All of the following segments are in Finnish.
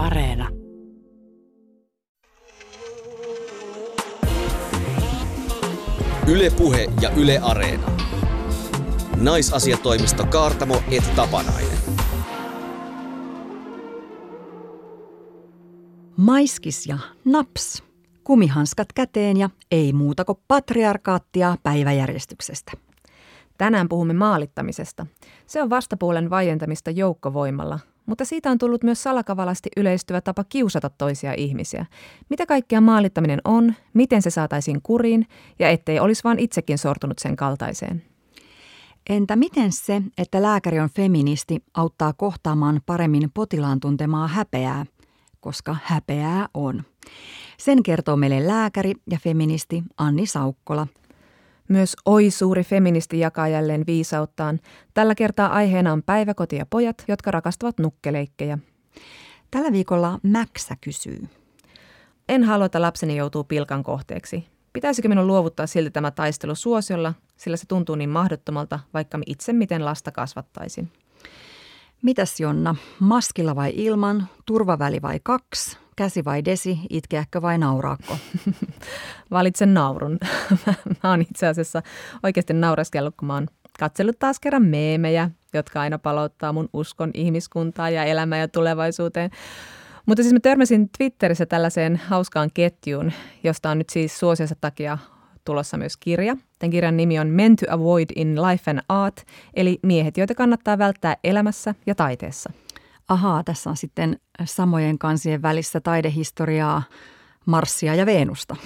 Areena. Ylepuhe ja Yle Areena. Naisasiatoimisto Kaartamo et Tapanainen. Maiskis ja naps. Kumihanskat käteen ja ei muuta kuin patriarkaattia päiväjärjestyksestä. Tänään puhumme maalittamisesta. Se on vastapuolen vaientamista joukkovoimalla, mutta siitä on tullut myös salakavalasti yleistyvä tapa kiusata toisia ihmisiä. Mitä kaikkea maalittaminen on, miten se saataisiin kuriin ja ettei olisi vaan itsekin sortunut sen kaltaiseen. Entä miten se, että lääkäri on feministi, auttaa kohtaamaan paremmin potilaan tuntemaa häpeää, koska häpeää on? Sen kertoo meille lääkäri ja feministi Anni Saukkola. Myös Oi suuri feministi jakaa jälleen viisauttaan. Tällä kertaa aiheena on päiväkoti ja pojat, jotka rakastavat nukkeleikkejä. Tällä viikolla Mäksä kysyy. En halua, että lapseni joutuu pilkan kohteeksi. Pitäisikö minun luovuttaa silti tämä taistelu suosiolla, sillä se tuntuu niin mahdottomalta, vaikka itse miten lasta kasvattaisin. Mitäs Jonna, maskilla vai ilman, turvaväli vai kaksi, käsi vai desi, itkeäkö vai nauraakko? Valitsen naurun. mä oon itse asiassa oikeasti naureskellut, kun mä oon katsellut taas kerran meemejä, jotka aina palauttaa mun uskon ihmiskuntaa ja elämää ja tulevaisuuteen. Mutta siis mä törmäsin Twitterissä tällaiseen hauskaan ketjuun, josta on nyt siis suosionsa takia tulossa myös kirja. Tämän kirjan nimi on Men to Avoid in Life and Art, eli miehet, joita kannattaa välttää elämässä ja taiteessa. Ahaa, tässä on sitten samojen kansien välissä taidehistoriaa, Marssia ja Veenusta.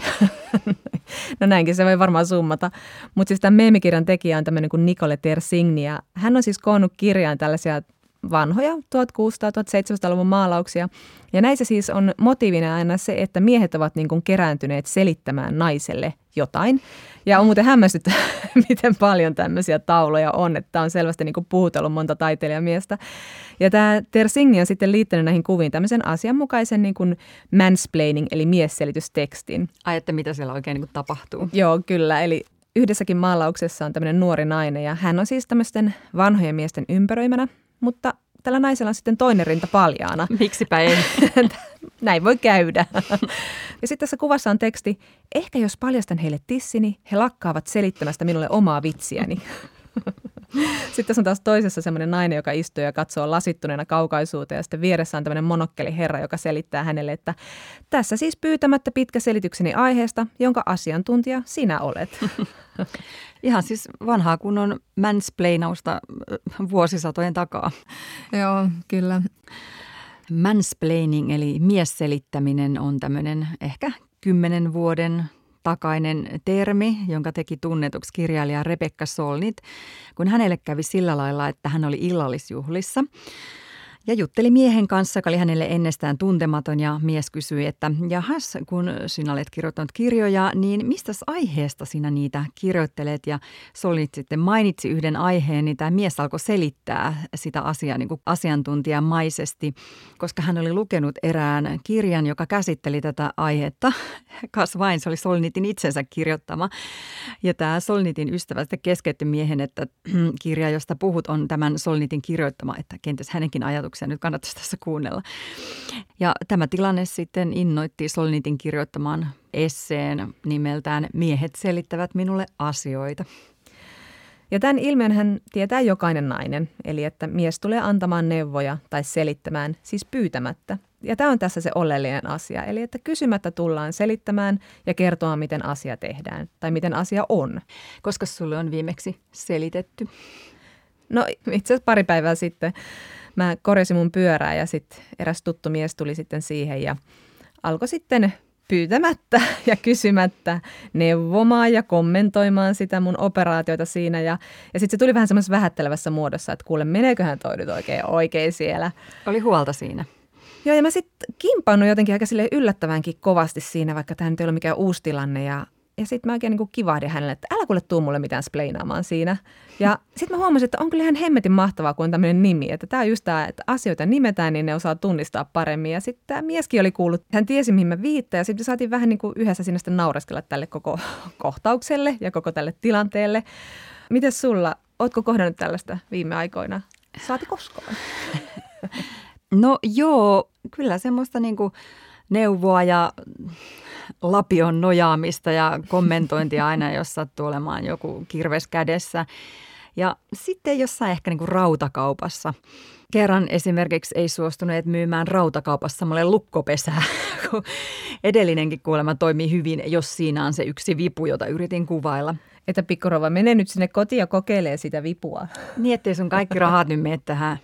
no näinkin se voi varmaan summata. Mutta siis tämän meemikirjan tekijä on tämmöinen kuin Nicole Tersigni ja hän on siis koonnut kirjaan tällaisia vanhoja 1600-1700-luvun maalauksia. Ja näissä siis on motiivina aina se, että miehet ovat niin kuin kerääntyneet selittämään naiselle jotain. Ja on muuten hämmästyttä, miten paljon tämmöisiä tauloja on, että on selvästi niin kuin puhutellut monta taiteilijamiestä. Ja tämä Tersigni on sitten liittänyt näihin kuviin tämmöisen asianmukaisen niin kuin mansplaining, eli miesselitystekstin. Ai, että mitä siellä oikein niin kuin tapahtuu? Joo, kyllä. Eli yhdessäkin maalauksessa on tämmöinen nuori nainen ja hän on siis tämmöisten vanhojen miesten ympäröimänä, mutta tällä naisella on sitten toinen rinta paljaana. Miksipä ei? Näin voi käydä. Ja sitten tässä kuvassa on teksti, ehkä jos paljastan heille tissini, he lakkaavat selittämästä minulle omaa vitsiäni. Sitten tässä on taas toisessa semmoinen nainen, joka istuu ja katsoo lasittuneena kaukaisuuteen ja sitten vieressä on tämmöinen monokkeli herra, joka selittää hänelle, että tässä siis pyytämättä pitkä selitykseni aiheesta, jonka asiantuntija sinä olet. Ihan siis vanhaa kunnon mansplainausta vuosisatojen takaa. Joo, kyllä. Mansplaining eli miesselittäminen on tämmöinen ehkä kymmenen vuoden takainen termi, jonka teki tunnetuksi kirjailija Rebekka Solnit, kun hänelle kävi sillä lailla, että hän oli illallisjuhlissa – ja jutteli miehen kanssa, joka oli hänelle ennestään tuntematon ja mies kysyi, että jahas, kun sinä olet kirjoittanut kirjoja, niin mistä aiheesta sinä niitä kirjoittelet? Ja Solnit sitten mainitsi yhden aiheen, niin tämä mies alkoi selittää sitä asiaa niin asiantuntijamaisesti, koska hän oli lukenut erään kirjan, joka käsitteli tätä aihetta. Kas vain, se oli Solnitin itsensä kirjoittama. Ja tämä Solnitin ystävä sitten keskeytti miehen, että kirja, josta puhut, on tämän Solnitin kirjoittama, että kenties hänenkin ajatuksensa ajatuksia nyt kannattaisi tässä kuunnella. Ja tämä tilanne sitten innoitti Solnitin kirjoittamaan esseen nimeltään Miehet selittävät minulle asioita. Ja tämän ilmiön hän tietää jokainen nainen, eli että mies tulee antamaan neuvoja tai selittämään, siis pyytämättä. Ja tämä on tässä se oleellinen asia, eli että kysymättä tullaan selittämään ja kertoa, miten asia tehdään tai miten asia on. Koska sulle on viimeksi selitetty? No itse asiassa pari päivää sitten mä korjasin mun pyörää ja sitten eräs tuttu mies tuli sitten siihen ja alkoi sitten pyytämättä ja kysymättä neuvomaan ja kommentoimaan sitä mun operaatiota siinä. Ja, ja sitten se tuli vähän semmoisessa vähättelevässä muodossa, että kuule, meneeköhän toi nyt oikein, oikein siellä. Oli huolta siinä. Joo, ja mä sitten kimpannut jotenkin aika sille yllättävänkin kovasti siinä, vaikka tämä nyt ei ole mikään uusi tilanne. Ja ja sitten mä oikein niin kivahdin hänelle, että älä kuule tuu mulle mitään spleinaamaan siinä. Ja sitten mä huomasin, että on kyllä ihan hemmetin mahtavaa, kun on tämmöinen nimi. Että tämä just tämä, että asioita nimetään, niin ne osaa tunnistaa paremmin. Ja sitten tämä mieskin oli kuullut, hän tiesi mihin mä viittaan. Ja sitten saatiin vähän niin kuin yhdessä sinne sitten naureskella tälle koko kohtaukselle ja koko tälle tilanteelle. Miten sulla, ootko kohdannut tällaista viime aikoina? Saati koskaan? No joo, kyllä semmoista niinku neuvoa ja lapion nojaamista ja kommentointia aina, jos sattuu olemaan joku kirves kädessä. Ja sitten jossain ehkä niinku rautakaupassa. Kerran esimerkiksi ei suostuneet myymään rautakaupassa samalle lukkopesää, kun edellinenkin kuolema toimii hyvin, jos siinä on se yksi vipu, jota yritin kuvailla. Että pikkurova menee nyt sinne kotiin ja kokeilee sitä vipua. Niin, ettei sun kaikki rahat nyt mene tähän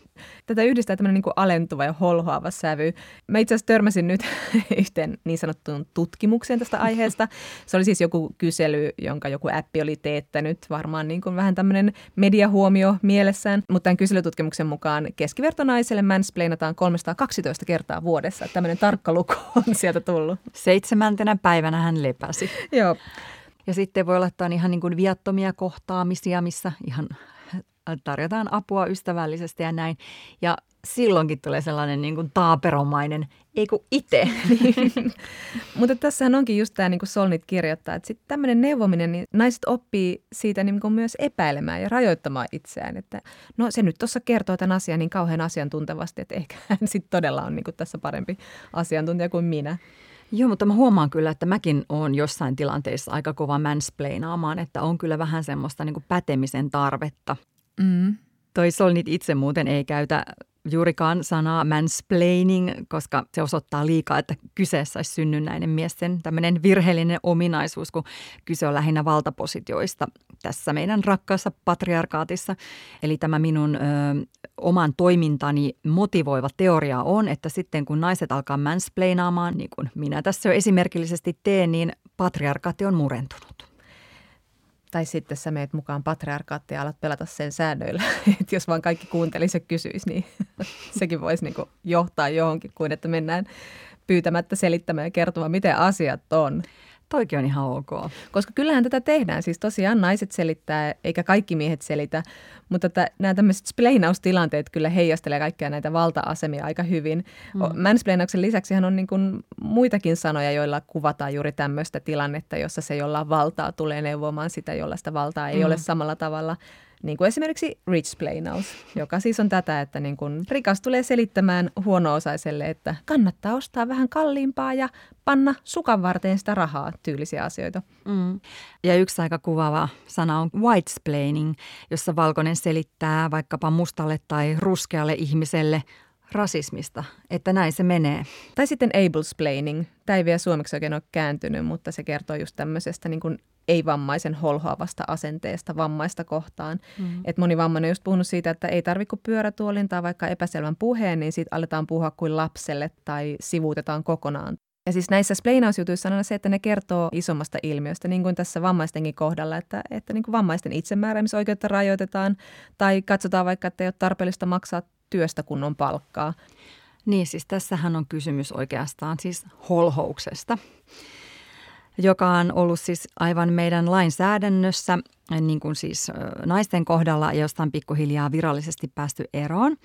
Tätä yhdistää tämmöinen niin alentuva ja holhoava sävy. Mä itse asiassa törmäsin nyt yhteen niin sanottuun tutkimukseen tästä aiheesta. Se oli siis joku kysely, jonka joku appi oli teettänyt, varmaan niin kuin vähän tämmöinen mediahuomio mielessään. Mutta tämän kyselytutkimuksen mukaan keskivertonaiselle mansplainataan 312 kertaa vuodessa. Tämmöinen tarkka luku on sieltä tullut. Seitsemäntenä päivänä hän lepäsi. Joo. Ja sitten voi olla, on ihan niin kuin viattomia kohtaamisia, missä ihan tarjotaan apua ystävällisesti ja näin. Ja silloinkin tulee sellainen niin kuin taaperomainen, ei kun itse. Mutta tässähän onkin just tämä, niin kuin Solnit kirjoittaa, että sitten tämmöinen neuvominen, niin naiset oppii siitä niin kuin myös epäilemään ja rajoittamaan itseään. Että no se nyt tuossa kertoo tämän asian niin kauhean asiantuntevasti, että ehkä hän sitten todella on niin kuin tässä parempi asiantuntija kuin minä. Joo, mutta mä huomaan kyllä, että mäkin olen jossain tilanteissa aika kova mansplainaamaan, että on kyllä vähän semmoista niin pätemisen tarvetta. Mm. Toi Solnit itse muuten ei käytä juurikaan sanaa mansplaining, koska se osoittaa liikaa, että kyseessä olisi synnynnäinen miesten tämmöinen virheellinen ominaisuus, kun kyse on lähinnä valtapositioista tässä meidän rakkaassa patriarkaatissa. Eli tämä minun ö, oman toimintani motivoiva teoria on, että sitten kun naiset alkaa mansplainaamaan, niin kuin minä tässä jo esimerkillisesti teen, niin patriarkaatti on murentunut. Tai sitten sä meet mukaan patriarkaattiin ja alat pelata sen säännöillä. Että jos vaan kaikki kuuntelisi ja kysyisi, niin sekin voisi niin johtaa johonkin kuin, että mennään pyytämättä selittämään ja kertomaan, miten asiat on. Toikin on ihan ok. Koska kyllähän tätä tehdään. Siis tosiaan naiset selittää, eikä kaikki miehet selitä. Mutta että nämä tämmöiset spleinaustilanteet kyllä heijastelee kaikkia näitä valta-asemia aika hyvin. Mm. Mansplainauksen lisäksi on niin kuin muitakin sanoja, joilla kuvataan juuri tämmöistä tilannetta, jossa se, jolla valtaa, tulee neuvomaan sitä, jolla sitä valtaa ei mm. ole samalla tavalla – niin kuin esimerkiksi rich plainaus, joka siis on tätä, että niin kuin rikas tulee selittämään huono-osaiselle, että kannattaa ostaa vähän kalliimpaa ja panna sukan varteen sitä rahaa, tyylisiä asioita. Mm. Ja yksi aika kuvaava sana on whitesplaining, jossa valkoinen selittää vaikkapa mustalle tai ruskealle ihmiselle rasismista, että näin se menee. Tai sitten ablesplaining. Tämä ei vielä suomeksi oikein ole kääntynyt, mutta se kertoo just tämmöisestä niin kuin ei-vammaisen holhoavasta asenteesta vammaista kohtaan. Mm. Et moni vammainen on just puhunut siitä, että ei tarvitse pyörätuolin tai vaikka epäselvän puheen, niin siitä aletaan puhua kuin lapselle tai sivuutetaan kokonaan. Ja siis näissä splainausjutuissa on se, että ne kertoo isommasta ilmiöstä, niin kuin tässä vammaistenkin kohdalla, että, että niin kuin vammaisten itsemääräämisoikeutta rajoitetaan tai katsotaan vaikka, että ei ole tarpeellista maksaa työstä kunnon palkkaa. Niin, siis tässähän on kysymys oikeastaan siis holhouksesta joka on ollut siis aivan meidän lainsäädännössä, niin kuin siis naisten kohdalla, josta on pikkuhiljaa virallisesti päästy eroon.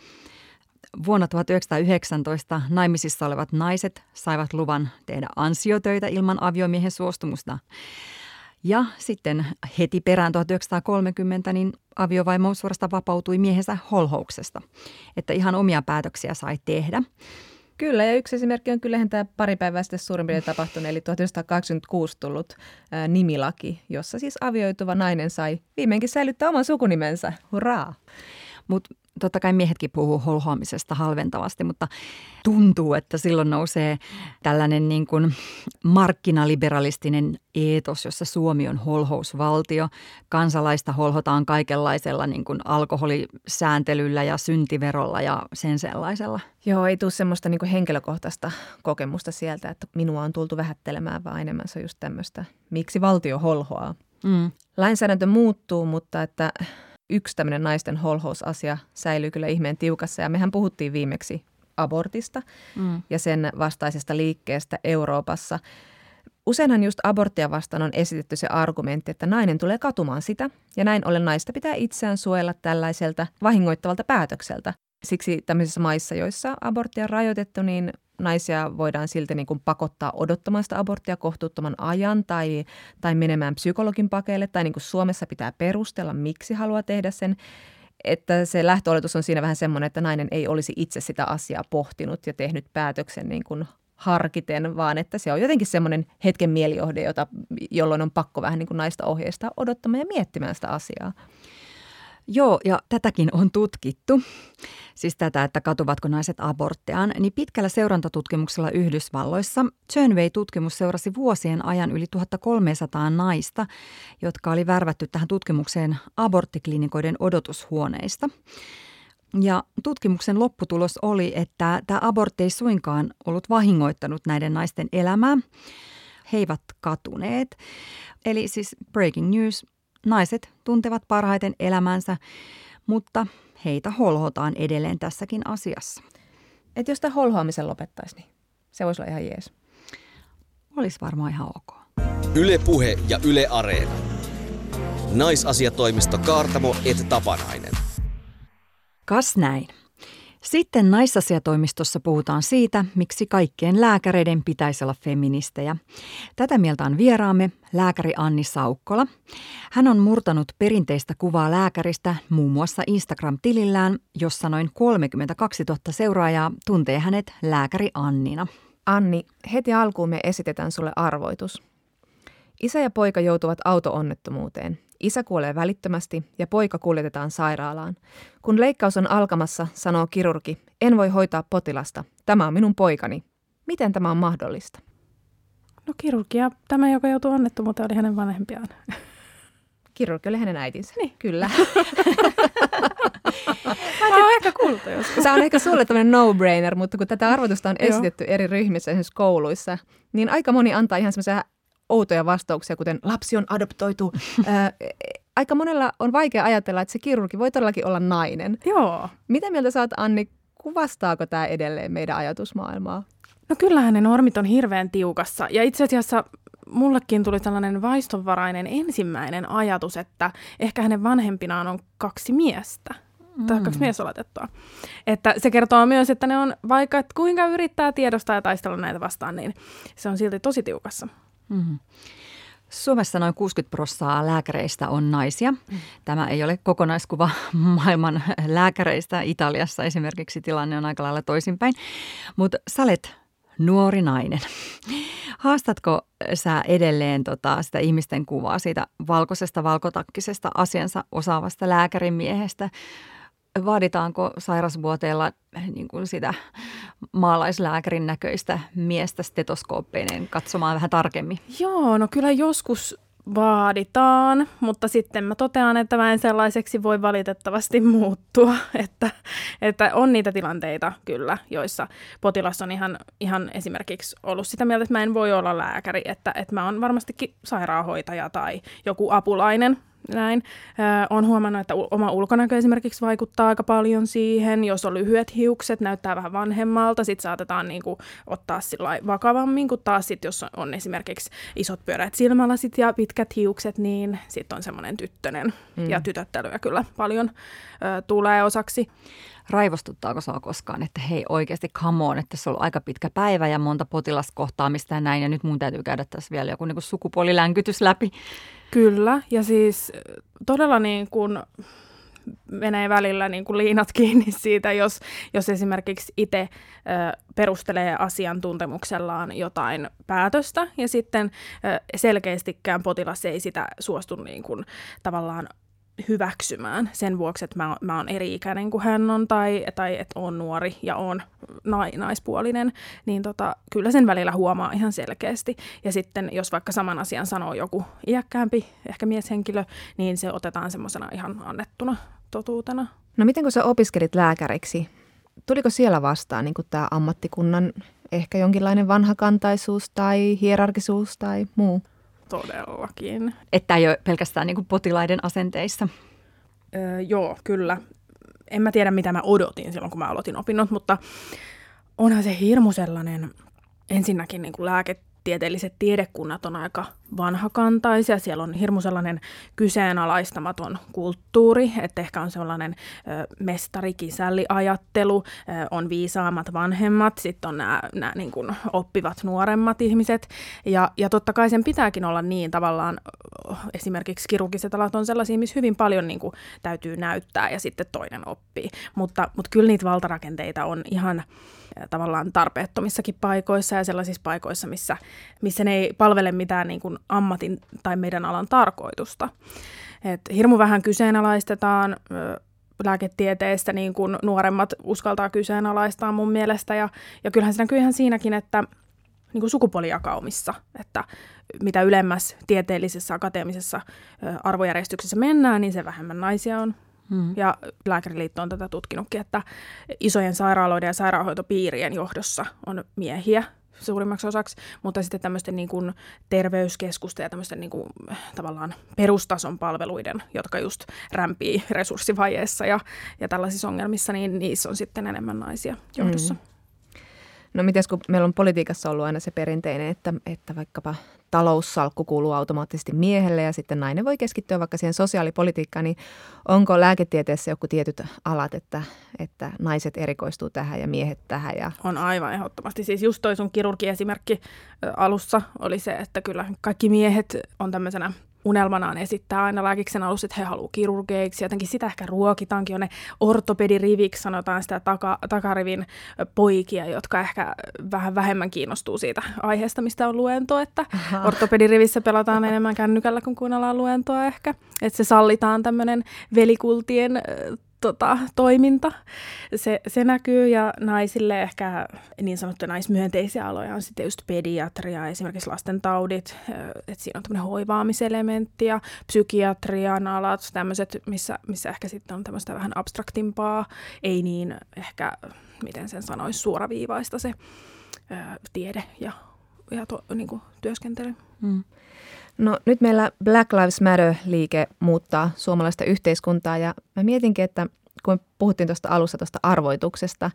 Vuonna 1919 naimisissa olevat naiset saivat luvan tehdä ansiotöitä ilman aviomiehen suostumusta. Ja sitten heti perään 1930 niin aviovaimo suorasta vapautui miehensä holhouksesta, että ihan omia päätöksiä sai tehdä. Kyllä, ja yksi esimerkki on kyllähän tämä pari päivää sitten suurin piirtein tapahtunut, eli 1926 tullut ää, nimilaki, jossa siis avioituva nainen sai viimeinkin säilyttää oman sukunimensä. Hurraa! Mutta totta kai miehetkin puhuu holhoamisesta halventavasti, mutta tuntuu, että silloin nousee tällainen niin kuin markkinaliberalistinen eetos, jossa Suomi on holhousvaltio. Kansalaista holhotaan kaikenlaisella niin kuin alkoholisääntelyllä ja syntiverolla ja sen sellaisella. Joo, ei tule semmoista niin kuin henkilökohtaista kokemusta sieltä, että minua on tultu vähättelemään, vaan enemmän se on just tämmöistä, miksi valtio holhoaa. Mm. Lainsäädäntö muuttuu, mutta että yksi tämmöinen naisten holhousasia säilyy kyllä ihmeen tiukassa. Ja mehän puhuttiin viimeksi abortista mm. ja sen vastaisesta liikkeestä Euroopassa. Useinhan just aborttia vastaan on esitetty se argumentti, että nainen tulee katumaan sitä ja näin ollen naista pitää itseään suojella tällaiselta vahingoittavalta päätökseltä. Siksi tämmöisissä maissa, joissa aborttia on rajoitettu, niin naisia voidaan silti niin kuin pakottaa odottamaan sitä aborttia kohtuuttoman ajan tai, tai menemään psykologin pakeille tai niin kuin Suomessa pitää perustella, miksi haluaa tehdä sen. että se lähtöoletus on siinä vähän semmoinen, että nainen ei olisi itse sitä asiaa pohtinut ja tehnyt päätöksen niin kuin harkiten, vaan että se on jotenkin semmoinen hetken mielijohde, jota, jolloin on pakko vähän niin kuin naista ohjeistaa odottamaan ja miettimään sitä asiaa. Joo, ja tätäkin on tutkittu, siis tätä, että katuvatko naiset abortteaan, niin pitkällä seurantatutkimuksella Yhdysvalloissa Turnway-tutkimus seurasi vuosien ajan yli 1300 naista, jotka oli värvätty tähän tutkimukseen aborttiklinikoiden odotushuoneista. Ja tutkimuksen lopputulos oli, että tämä abortti ei suinkaan ollut vahingoittanut näiden naisten elämää. He eivät katuneet. Eli siis breaking news, naiset tuntevat parhaiten elämänsä, mutta heitä holhotaan edelleen tässäkin asiassa. Että jos tämä holhoamisen lopettaisi, niin se voisi olla ihan jees. Olisi varmaan ihan ok. Yle Puhe ja Yle Areena. Naisasiatoimisto Kaartamo et Tapanainen. Kas näin. Sitten naisasiatoimistossa puhutaan siitä, miksi kaikkien lääkäreiden pitäisi olla feministejä. Tätä mieltä on vieraamme lääkäri Anni Saukkola. Hän on murtanut perinteistä kuvaa lääkäristä muun muassa Instagram-tilillään, jossa noin 32 000 seuraajaa tuntee hänet lääkäri Annina. Anni, heti alkuun me esitetään sulle arvoitus. Isä ja poika joutuvat auto-onnettomuuteen. Isä kuolee välittömästi ja poika kuljetetaan sairaalaan. Kun leikkaus on alkamassa, sanoo kirurgi, en voi hoitaa potilasta. Tämä on minun poikani. Miten tämä on mahdollista? No kirurgia, tämä joka joutui onnettomuuteen, oli hänen vanhempiaan. Kirurgi oli hänen äitinsä. Niin. Kyllä. Mä oon ehkä kuultu joskus. Se on ehkä sulle tämmöinen no-brainer, mutta kun tätä arvotusta on esitetty eri ryhmissä, esimerkiksi kouluissa, niin aika moni antaa ihan semmoisia outoja vastauksia, kuten lapsi on adoptoitu. Ää, aika monella on vaikea ajatella, että se kirurgi voi todellakin olla nainen. Joo. Mitä mieltä saat, Anni, kuvastaako tämä edelleen meidän ajatusmaailmaa? No kyllähän ne normit on hirveän tiukassa. Ja itse asiassa mullekin tuli sellainen vaistonvarainen ensimmäinen ajatus, että ehkä hänen vanhempinaan on kaksi miestä. Mm. Tai kaksi miesoletettua. Että se kertoo myös, että ne on, vaikka että kuinka yrittää tiedostaa ja taistella näitä vastaan, niin se on silti tosi tiukassa. Mm-hmm. Suomessa noin 60 prosenttia lääkäreistä on naisia. Mm. Tämä ei ole kokonaiskuva maailman lääkäreistä. Italiassa esimerkiksi tilanne on aika lailla toisinpäin. Mutta sä olet nuori nainen. Haastatko sä edelleen tota, sitä ihmisten kuvaa siitä valkoisesta valkotakkisesta asiansa osaavasta lääkärimiehestä? Vaaditaanko sairasvuoteella niin kuin sitä maalaislääkärin näköistä miestä stetoskooppeineen katsomaan vähän tarkemmin? Joo, no kyllä joskus vaaditaan, mutta sitten mä totean, että mä en sellaiseksi voi valitettavasti muuttua, että, että on niitä tilanteita kyllä, joissa potilas on ihan, ihan esimerkiksi ollut sitä mieltä, että mä en voi olla lääkäri, että, että mä oon varmastikin sairaanhoitaja tai joku apulainen, näin. Olen huomannut, että oma ulkonäkö esimerkiksi vaikuttaa aika paljon siihen. Jos on lyhyet hiukset, näyttää vähän vanhemmalta, sitten saatetaan niinku ottaa sillä vakavammin, kun taas sit, jos on esimerkiksi isot pyöreät silmälasit ja pitkät hiukset, niin sitten on semmoinen tyttönen. Mm. Ja tytöttelyä kyllä paljon ö, tulee osaksi. Raivostuttaako sinua koskaan, että hei oikeasti come on, että se on ollut aika pitkä päivä ja monta potilaskohtaamista ja näin, ja nyt mun täytyy käydä tässä vielä joku niin kuin sukupuolilänkytys läpi. Kyllä, ja siis todella niin kuin menee välillä niin kuin liinat kiinni siitä, jos, jos esimerkiksi itse perustelee asiantuntemuksellaan jotain päätöstä ja sitten ö, selkeästikään potilas ei sitä suostu niin kuin, tavallaan hyväksymään sen vuoksi, että mä, mä oon eri-ikäinen kuin hän on tai, tai että on nuori ja on na, naispuolinen, niin tota, kyllä sen välillä huomaa ihan selkeästi. Ja sitten jos vaikka saman asian sanoo joku iäkkäämpi, ehkä mieshenkilö, niin se otetaan semmoisena ihan annettuna totuutena. No miten kun sä opiskelit lääkäriksi, tuliko siellä vastaan niin tämä ammattikunnan ehkä jonkinlainen vanhakantaisuus tai hierarkisuus tai muu? Todellakin. Että ei ole pelkästään niin kuin potilaiden asenteissa. Öö, joo, kyllä. En mä tiedä, mitä mä odotin silloin, kun mä aloitin opinnot, mutta onhan se hirmu sellainen ensinnäkin niin kuin lääke, lääketieteelliset tiedekunnat on aika vanhakantaisia. Siellä on hirmu sellainen kyseenalaistamaton kulttuuri, että ehkä on sellainen mestari-kisälli-ajattelu, on viisaammat vanhemmat, sitten on nämä, nämä niin kuin oppivat nuoremmat ihmiset. Ja, ja totta kai sen pitääkin olla niin tavallaan, esimerkiksi kirurgiset alat on sellaisia, missä hyvin paljon niin kuin, täytyy näyttää ja sitten toinen oppii. Mutta, mutta kyllä niitä valtarakenteita on ihan tavallaan tarpeettomissakin paikoissa ja sellaisissa paikoissa, missä, missä ne ei palvele mitään niin kuin ammatin tai meidän alan tarkoitusta. Et hirmu vähän kyseenalaistetaan lääketieteestä, niin kuin nuoremmat uskaltaa kyseenalaistaa mun mielestä. Ja, ja kyllähän se näkyy ihan siinäkin, että niin kuin sukupuolijakaumissa, että mitä ylemmäs tieteellisessä akateemisessa arvojärjestyksessä mennään, niin se vähemmän naisia on Hmm. Ja Lääkäriliitto on tätä tutkinutkin, että isojen sairaaloiden ja sairaanhoitopiirien johdossa on miehiä suurimmaksi osaksi, mutta sitten tämmöisten niin kuin terveyskeskusten ja tämmöisten niin kuin, tavallaan perustason palveluiden, jotka just rämpii resurssivajeessa ja, ja tällaisissa ongelmissa, niin niissä on sitten enemmän naisia johdossa. Hmm. No miten kun meillä on politiikassa ollut aina se perinteinen, että, että vaikkapa taloussalkku kuuluu automaattisesti miehelle ja sitten nainen voi keskittyä vaikka siihen sosiaalipolitiikkaan, niin onko lääketieteessä joku tietyt alat, että, että naiset erikoistuu tähän ja miehet tähän? Ja... On aivan ehdottomasti. Siis just toi sun kirurgiesimerkki alussa oli se, että kyllä kaikki miehet on tämmöisenä unelmanaan esittää aina lääkiksen alussa, että he haluavat kirurgeiksi. Jotenkin sitä ehkä ruokitaankin jo ne ortopediriviksi, sanotaan sitä taka, takarivin poikia, jotka ehkä vähän vähemmän kiinnostuu siitä aiheesta, mistä on luento. Että ortopedirivissä pelataan enemmän kännykällä, kun kuunnellaan luentoa ehkä. Että se sallitaan tämmöinen velikultien tota, toiminta. Se, se näkyy ja naisille ehkä niin sanottuja naismyönteisiä aloja on sitten just pediatria, esimerkiksi lastentaudit, että siinä on tämmöinen hoivaamiselementti ja psykiatrian alat, tämmöiset, missä, missä ehkä sitten on tämmöistä vähän abstraktimpaa, ei niin ehkä, miten sen sanoisi, suoraviivaista se ö, tiede ja, ja to, niin kuin työskentely. Hmm. No nyt meillä Black Lives Matter-liike muuttaa suomalaista yhteiskuntaa ja mä mietinkin, että kun puhuttiin tuosta alussa tuosta arvoituksesta.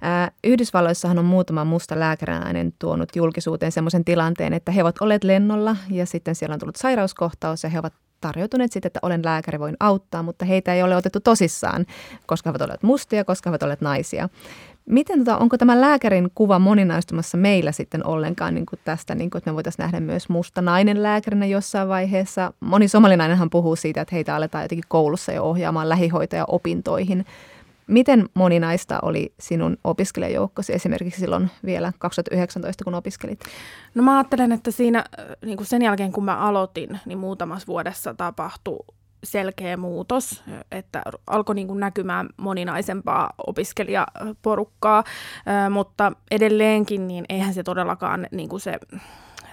Ää, Yhdysvalloissahan on muutama musta lääkäräinen tuonut julkisuuteen sellaisen tilanteen, että he ovat olleet lennolla ja sitten siellä on tullut sairauskohtaus ja he ovat tarjoutuneet sitten, että olen lääkäri, voin auttaa, mutta heitä ei ole otettu tosissaan, koska he ovat olleet mustia, koska he ovat olleet naisia. Miten, tota, onko tämä lääkärin kuva moninaistumassa meillä sitten ollenkaan niin kuin tästä, niin kuin, että me voitaisiin nähdä myös musta nainen lääkärinä jossain vaiheessa? Moni somalinainenhan puhuu siitä, että heitä aletaan jotenkin koulussa jo ohjaamaan lähihoitaja-opintoihin. Miten moninaista oli sinun opiskelijajoukkosi esimerkiksi silloin vielä 2019, kun opiskelit? No mä ajattelen, että siinä niin kuin sen jälkeen kun mä aloitin, niin muutamassa vuodessa tapahtui selkeä muutos, että alkoi niin kuin näkymään moninaisempaa opiskelijaporukkaa, mutta edelleenkin niin eihän se todellakaan niin kuin se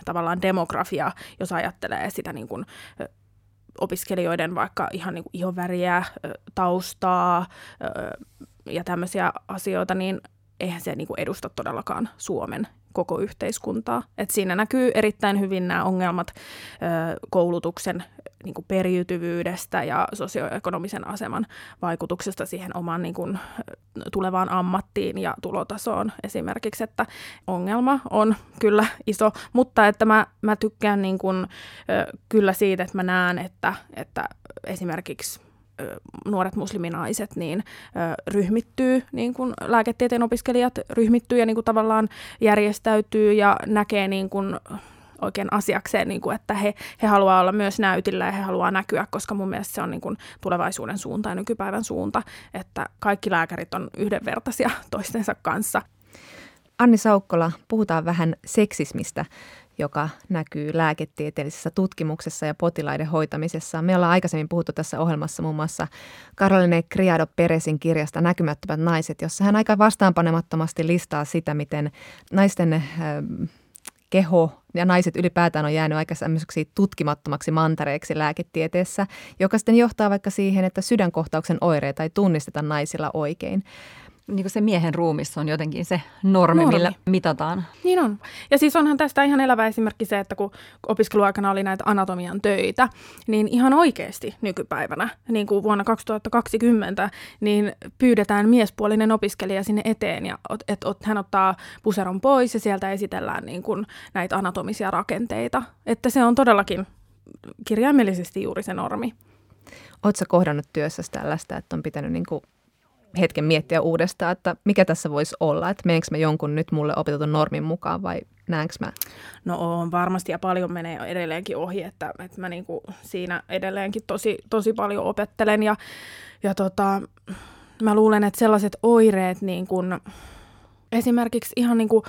tavallaan demografia, jos ajattelee sitä niin kuin opiskelijoiden vaikka ihan niin kuin ihonväriä, taustaa ja tämmöisiä asioita, niin eihän se niin kuin edusta todellakaan Suomen koko yhteiskuntaa. Et siinä näkyy erittäin hyvin nämä ongelmat koulutuksen niin kuin periytyvyydestä ja sosioekonomisen aseman vaikutuksesta siihen omaan niin kuin, tulevaan ammattiin ja tulotasoon esimerkiksi, että ongelma on kyllä iso, mutta että mä, mä tykkään niin kuin, kyllä siitä, että mä näen, että, että esimerkiksi nuoret musliminaiset niin ryhmittyy, niin kuin lääketieteen opiskelijat ryhmittyy ja niin kuin tavallaan järjestäytyy ja näkee niin kuin oikein asiakseen, niin kuin, että he, he haluaa olla myös näytillä ja he haluaa näkyä, koska mun mielestä se on niin kuin tulevaisuuden suunta ja nykypäivän suunta, että kaikki lääkärit on yhdenvertaisia toistensa kanssa. Anni Saukkola, puhutaan vähän seksismistä joka näkyy lääketieteellisessä tutkimuksessa ja potilaiden hoitamisessa. Me ollaan aikaisemmin puhuttu tässä ohjelmassa muun muassa Caroline Criado Peresin kirjasta Näkymättömät naiset, jossa hän aika vastaanpanemattomasti listaa sitä, miten naisten äh, keho ja naiset ylipäätään on jäänyt aika tutkimattomaksi mantareeksi lääketieteessä, joka sitten johtaa vaikka siihen, että sydänkohtauksen oireita ei tunnisteta naisilla oikein. Niin se miehen ruumissa on jotenkin se normi, normi, millä mitataan. Niin on. Ja siis onhan tästä ihan elävä esimerkki se, että kun opiskeluaikana oli näitä anatomian töitä, niin ihan oikeasti nykypäivänä, niin kuin vuonna 2020, niin pyydetään miespuolinen opiskelija sinne eteen, ja että hän ottaa puseron pois ja sieltä esitellään niin kuin näitä anatomisia rakenteita. Että se on todellakin kirjaimellisesti juuri se normi. Oletko kohdannut työssä tällaista, että on pitänyt niin kuin hetken miettiä uudestaan, että mikä tässä voisi olla, että meneekö mä jonkun nyt mulle opetetun normin mukaan vai näenkö mä? No on varmasti ja paljon menee edelleenkin ohi, että, että mä niin kuin siinä edelleenkin tosi, tosi paljon opettelen ja, ja tota, mä luulen, että sellaiset oireet niin kuin, esimerkiksi ihan niin kuin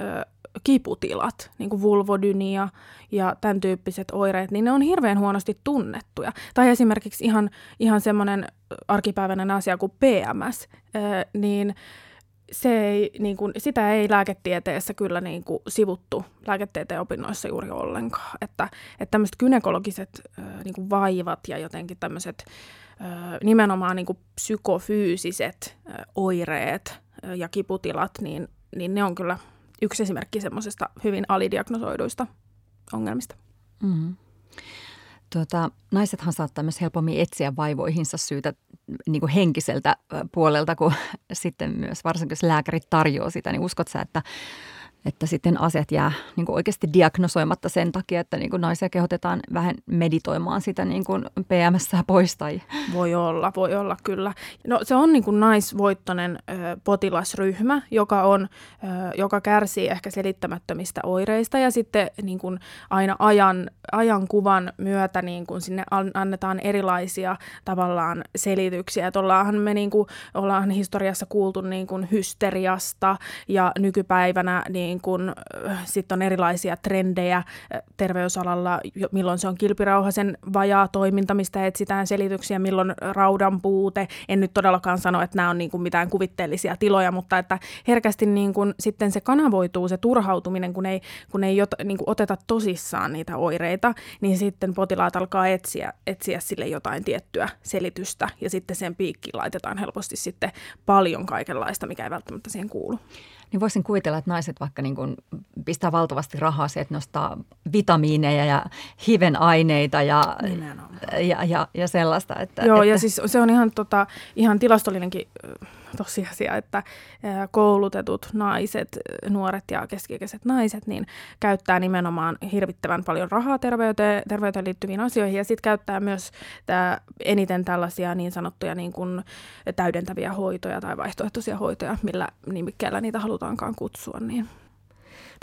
ö, kiputilat, niin kuin vulvodynia ja tämän tyyppiset oireet, niin ne on hirveän huonosti tunnettuja. Tai esimerkiksi ihan, ihan semmoinen arkipäiväinen asia kuin PMS, niin se ei, niin kuin, sitä ei lääketieteessä kyllä niin kuin, sivuttu lääketieteen opinnoissa juuri ollenkaan. Että, että tämmöiset gynekologiset niin kuin vaivat ja jotenkin tämmöiset nimenomaan niin kuin psykofyysiset oireet ja kiputilat, niin, niin ne on kyllä yksi esimerkki semmoisesta hyvin alidiagnosoiduista ongelmista. Mm-hmm. Tuota, naisethan saattaa myös helpommin etsiä vaivoihinsa syytä niin kuin henkiseltä puolelta, kun sitten myös varsinkin jos lääkärit tarjoaa sitä, niin uskot sä, että että sitten asiat jää niin kuin oikeasti diagnosoimatta sen takia, että niin kuin naisia kehotetaan vähän meditoimaan sitä niin kuin PMS pois. Tai... Voi olla, voi olla kyllä. No, se on niin kuin naisvoittoinen ö, potilasryhmä, joka, on, ö, joka kärsii ehkä selittämättömistä oireista ja sitten niin kuin aina ajan, ajankuvan myötä niin kuin sinne annetaan erilaisia tavallaan selityksiä. Että ollaanhan me niin kuin, ollaan historiassa kuultu niin kuin hysteriasta ja nykypäivänä niin niin kuin, sitten on erilaisia trendejä terveysalalla, milloin se on kilpirauhasen vajaa toiminta, mistä etsitään selityksiä, milloin raudan puute. En nyt todellakaan sano, että nämä on niin kuin mitään kuvitteellisia tiloja, mutta että herkästi niin kuin sitten se kanavoituu, se turhautuminen, kun ei, kun ei jot, niin kuin oteta tosissaan niitä oireita, niin sitten potilaat alkaa etsiä, etsiä sille jotain tiettyä selitystä ja sitten sen piikkiin laitetaan helposti sitten paljon kaikenlaista, mikä ei välttämättä siihen kuulu. Niin voisin kuvitella, että naiset vaikka niin kuin pistää valtavasti rahaa siihen, että nostaa vitamiineja ja hivenaineita ja, ja, ja, ja sellaista. Että, Joo, että... ja siis se on ihan, tota, ihan tilastollinenkin tosiasia, että koulutetut naiset, nuoret ja keskikäiset naiset, niin käyttää nimenomaan hirvittävän paljon rahaa terveyteen, terveyteen liittyviin asioihin ja sitten käyttää myös tää, eniten tällaisia niin sanottuja niin kuin täydentäviä hoitoja tai vaihtoehtoisia hoitoja, millä nimikkeellä niitä halutaankaan kutsua. Niin.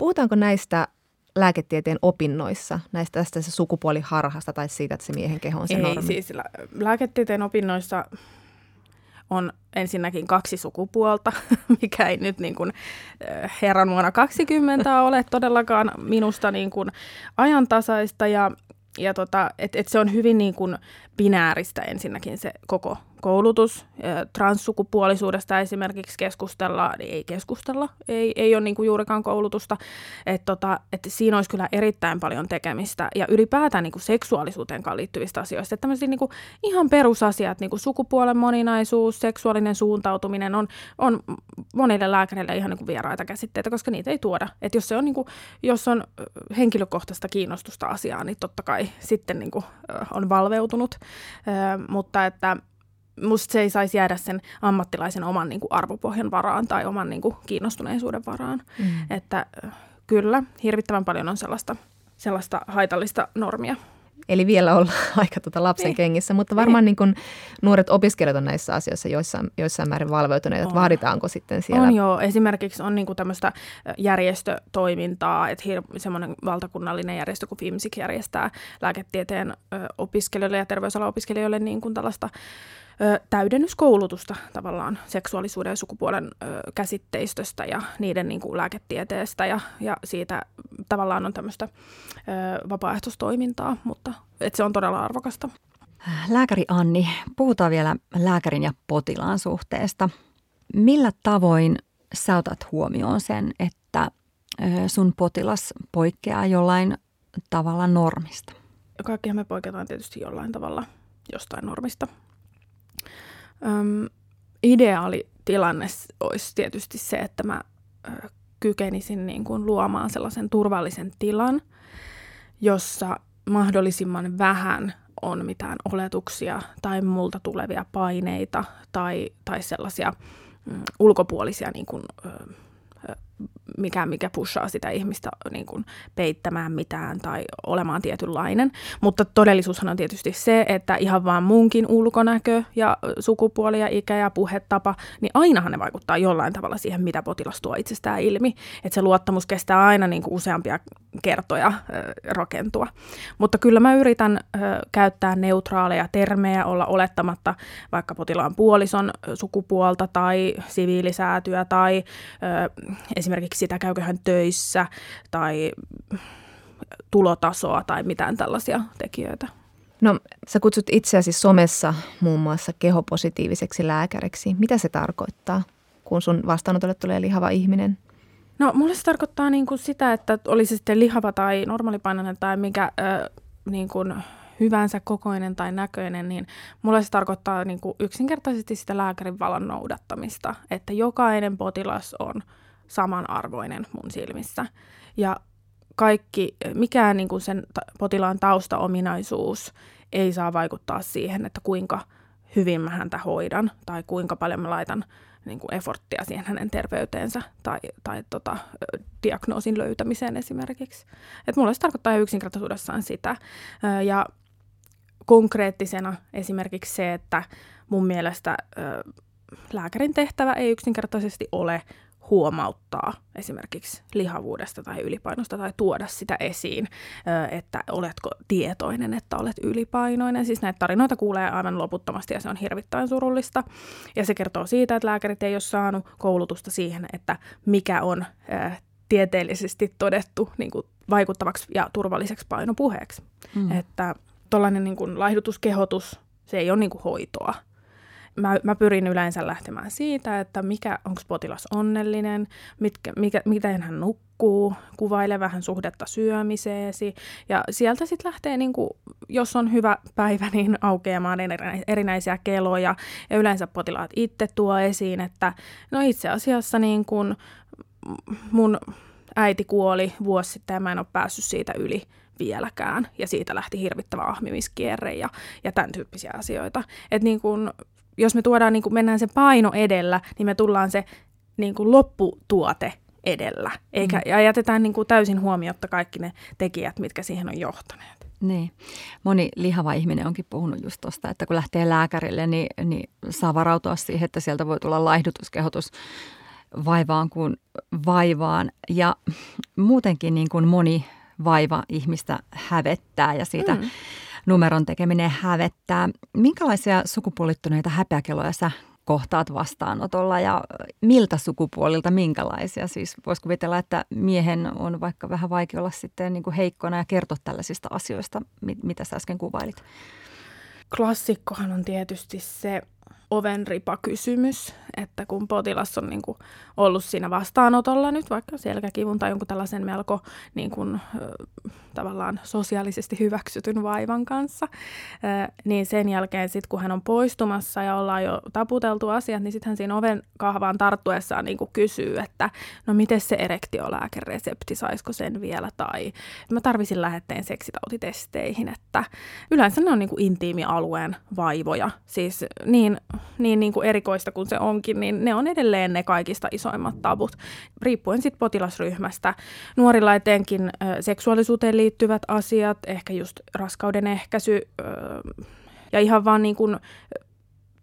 Puhutaanko näistä lääketieteen opinnoissa, näistä tästä se sukupuoliharhasta tai siitä, että se miehen keho on se Ei, normi? siis lääketieteen opinnoissa on ensinnäkin kaksi sukupuolta, mikä ei nyt niin kuin herran vuonna 20 ole todellakaan minusta niin kuin ajantasaista ja, ja tota, et, et se on hyvin niin kuin binääristä ensinnäkin se koko koulutus. Transsukupuolisuudesta esimerkiksi keskustellaan, niin ei keskustella, ei, ei ole niin kuin juurikaan koulutusta. Et tota, et siinä olisi kyllä erittäin paljon tekemistä ja ylipäätään niin kuin seksuaalisuuteen liittyvistä asioista. Että niin kuin ihan perusasiat, niin kuin sukupuolen moninaisuus, seksuaalinen suuntautuminen on, on monille lääkäreille ihan niin kuin vieraita käsitteitä, koska niitä ei tuoda. Et jos, se on, niin kuin, jos on henkilökohtaista kiinnostusta asiaa, niin totta kai sitten niin kuin on valveutunut. mutta että musta se ei saisi jäädä sen ammattilaisen oman niin kuin arvopohjan varaan tai oman niin kuin kiinnostuneisuuden varaan. Mm. Että kyllä, hirvittävän paljon on sellaista, sellaista haitallista normia. Eli vielä olla aika tuota lapsen niin. kengissä, mutta varmaan niin kuin nuoret opiskelijat on näissä asioissa joissain, joissain määrin valveutuneet, että vaaditaanko sitten siellä? On joo, esimerkiksi on niin tämmöistä järjestötoimintaa, että hir- semmoinen valtakunnallinen järjestö kuin FIMSIK järjestää lääketieteen opiskelijoille ja terveysalan opiskelijoille niin kuin tällaista ö, täydennyskoulutusta tavallaan seksuaalisuuden ja sukupuolen ö, käsitteistöstä ja niiden niin kuin lääketieteestä ja, ja siitä tavallaan on tämmöistä ö, vapaaehtoistoimintaa, mutta et se on todella arvokasta. Lääkäri Anni, puhutaan vielä lääkärin ja potilaan suhteesta. Millä tavoin sä otat huomioon sen, että sun potilas poikkeaa jollain tavalla normista? Kaikkihan me poiketaan tietysti jollain tavalla jostain normista. Öm, ideaali tilanne olisi tietysti se, että mä kykenisin niin kuin luomaan sellaisen turvallisen tilan, jossa mahdollisimman vähän on mitään oletuksia tai multa tulevia paineita tai, tai sellaisia mm, ulkopuolisia niin kuin, ö, mikä, mikä pushaa sitä ihmistä niin kuin peittämään mitään tai olemaan tietynlainen. Mutta todellisuushan on tietysti se, että ihan vaan munkin ulkonäkö ja sukupuoli ja ikä ja puhetapa, niin ainahan ne vaikuttaa jollain tavalla siihen, mitä potilas tuo itsestään ilmi. Että se luottamus kestää aina niin kuin useampia kertoja äh, rakentua. Mutta kyllä mä yritän äh, käyttää neutraaleja termejä, olla olettamatta vaikka potilaan puolison sukupuolta tai siviilisäätyä tai äh, esimerkiksi sitä, käykö hän töissä tai tulotasoa tai mitään tällaisia tekijöitä. No, sä kutsut itseäsi somessa muun muassa kehopositiiviseksi lääkäriksi. Mitä se tarkoittaa, kun sun vastaanotolle tulee lihava ihminen? No, mulle se tarkoittaa niin kuin sitä, että olisi sitten lihava tai normaalipainoinen tai mikä äh, niin kuin hyvänsä kokoinen tai näköinen, niin mulle se tarkoittaa niin kuin yksinkertaisesti sitä lääkärin valon noudattamista, että jokainen potilas on – samanarvoinen mun silmissä. Ja kaikki, mikään niin kuin sen potilaan taustaominaisuus ei saa vaikuttaa siihen, että kuinka hyvin mä häntä hoidan tai kuinka paljon mä laitan niin kuin efforttia siihen hänen terveyteensä tai, tai tota, diagnoosin löytämiseen esimerkiksi. Et mulle se tarkoittaa yksinkertaisuudessaan sitä. Ja konkreettisena esimerkiksi se, että mun mielestä lääkärin tehtävä ei yksinkertaisesti ole huomauttaa esimerkiksi lihavuudesta tai ylipainosta tai tuoda sitä esiin, että oletko tietoinen, että olet ylipainoinen. Siis näitä tarinoita kuulee aivan loputtomasti ja se on hirvittävän surullista. Ja se kertoo siitä, että lääkärit ei ole saanut koulutusta siihen, että mikä on tieteellisesti todettu niin kuin vaikuttavaksi ja turvalliseksi painopuheeksi. Mm. Että tuollainen niin laihdutuskehotus, se ei ole niin kuin hoitoa, mä, mä pyrin yleensä lähtemään siitä, että mikä onko potilas onnellinen, mitkä, mikä, miten hän nukkuu, kuvaile vähän suhdetta syömiseesi. Ja sieltä sitten lähtee, niin kuin, jos on hyvä päivä, niin aukeamaan erinäisiä keloja. Ja yleensä potilaat itse tuo esiin, että no itse asiassa niin kuin mun äiti kuoli vuosi sitten ja mä en ole päässyt siitä yli vieläkään. Ja siitä lähti hirvittävä ahmimiskierre ja, ja tämän tyyppisiä asioita. Että niin kun jos me tuodaan, niin kuin mennään se paino edellä, niin me tullaan se niin kuin lopputuote edellä. Eikä, mm. Ja jätetään niin kuin täysin huomiotta kaikki ne tekijät, mitkä siihen on johtaneet. Niin. Moni lihava ihminen onkin puhunut just tuosta, että kun lähtee lääkärille, niin, niin saa varautua siihen, että sieltä voi tulla laihdutuskehotus vaivaan kuin vaivaan. Ja muutenkin niin kuin moni vaiva ihmistä hävettää ja siitä mm numeron tekeminen hävettää. Minkälaisia sukupuolittuneita häpeäkeloja sä kohtaat vastaanotolla ja miltä sukupuolilta minkälaisia? Siis voisi kuvitella, että miehen on vaikka vähän vaikea olla sitten niin kuin heikkona ja kertoa tällaisista asioista, mitä sä äsken kuvailit. Klassikkohan on tietysti se ovenripa-kysymys, että kun potilas on niin kuin ollut siinä vastaanotolla nyt vaikka selkäkivun tai jonkun tällaisen melko niin kuin, tavallaan sosiaalisesti hyväksytyn vaivan kanssa, niin sen jälkeen sitten kun hän on poistumassa ja ollaan jo taputeltu asiat, niin sitten hän siinä oven kahvaan tarttuessaan niin kuin kysyy, että no miten se erektiolääkeresepti, saisiko sen vielä, tai mä tarvisin lähetteen seksitautitesteihin, että yleensä ne on niin kuin intiimialueen vaivoja, siis niin, niin, niin kuin erikoista kuin se onkin, niin ne on edelleen ne kaikista isoimmat tabut, riippuen sitten potilasryhmästä. Nuorilla etenkin seksuaalisuuteen liittyvät asiat, ehkä just raskauden ehkäisy ja ihan vaan niin kuin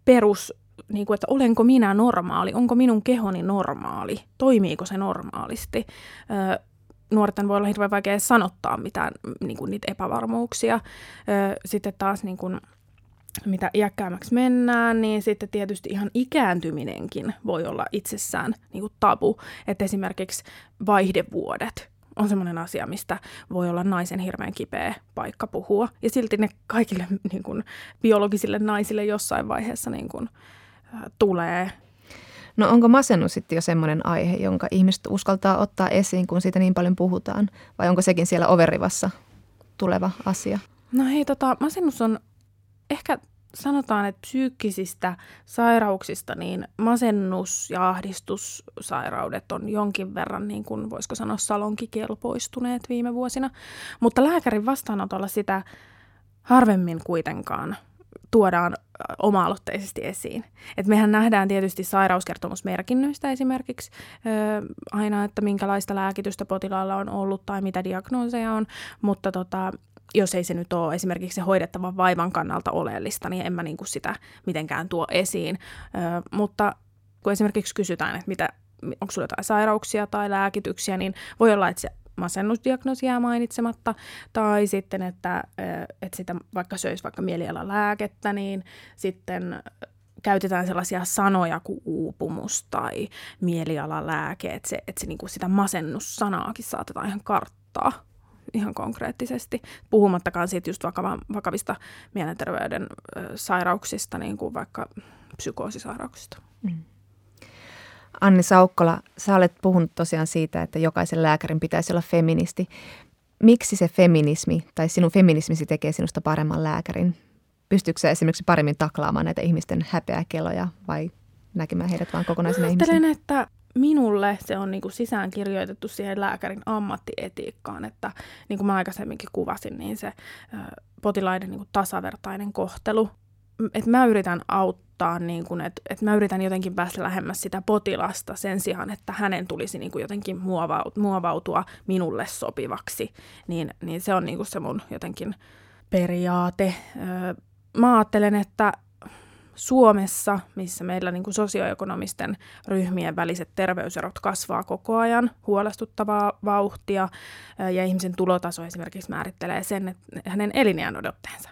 perus niin kuin, että olenko minä normaali, onko minun kehoni normaali, toimiiko se normaalisti. Ö, nuorten voi olla hirveän vaikea sanottaa mitään niin kuin niitä epävarmuuksia. Sitten taas niin kuin, mitä iäkkäämmäksi mennään, niin sitten tietysti ihan ikääntyminenkin voi olla itsessään niin kuin tabu. Että esimerkiksi vaihdevuodet on semmoinen asia, mistä voi olla naisen hirveän kipeä paikka puhua. Ja silti ne kaikille niin kuin, biologisille naisille jossain vaiheessa niin kuin, äh, tulee. No onko masennus sitten jo semmoinen aihe, jonka ihmiset uskaltaa ottaa esiin, kun siitä niin paljon puhutaan? Vai onko sekin siellä overivassa tuleva asia? No hei, tota, masennus on ehkä sanotaan, että psyykkisistä sairauksista niin masennus- ja ahdistussairaudet on jonkin verran, niin kuin voisiko sanoa, salonkikelpoistuneet viime vuosina. Mutta lääkärin vastaanotolla sitä harvemmin kuitenkaan tuodaan oma-aloitteisesti esiin. Et mehän nähdään tietysti sairauskertomusmerkinnöistä esimerkiksi ö, aina, että minkälaista lääkitystä potilaalla on ollut tai mitä diagnooseja on, mutta tota, jos ei se nyt ole esimerkiksi se hoidettavan vaivan kannalta oleellista, niin en mä niin kuin sitä mitenkään tuo esiin. Ö, mutta kun esimerkiksi kysytään, että mitä, onko sulla jotain sairauksia tai lääkityksiä, niin voi olla, että se masennusdiagnoosi jää mainitsematta, tai sitten, että, että sitä vaikka söisi vaikka mielialalääkettä, niin sitten käytetään sellaisia sanoja kuin uupumus tai mielialalääke, että, se, että se, niin kuin sitä masennussanaakin saatetaan ihan karttaa ihan konkreettisesti, puhumattakaan siitä just vakava, vakavista mielenterveyden sairauksista, niin kuin vaikka psykoosisairauksista. Mm. Anni Saukkola, sä olet puhunut tosiaan siitä, että jokaisen lääkärin pitäisi olla feministi. Miksi se feminismi tai sinun feminismisi tekee sinusta paremman lääkärin? Pystyykö sä esimerkiksi paremmin taklaamaan näitä ihmisten häpeäkeloja vai näkemään heidät vain kokonaisena ihmisenä? että minulle se on niin kuin sisään kirjoitettu siihen lääkärin ammattietiikkaan, että niin kuin mä aikaisemminkin kuvasin, niin se potilaiden niin kuin tasavertainen kohtelu, että mä yritän auttaa, niin kuin, että, että mä yritän jotenkin päästä lähemmäs sitä potilasta sen sijaan, että hänen tulisi niin kuin jotenkin muovautua minulle sopivaksi, niin, niin se on niin kuin se mun jotenkin periaate. Mä ajattelen, että Suomessa, missä meillä niin kuin sosioekonomisten ryhmien väliset terveyserot kasvaa koko ajan huolestuttavaa vauhtia ja ihmisen tulotaso esimerkiksi määrittelee sen, että hänen elinjään odotteensa,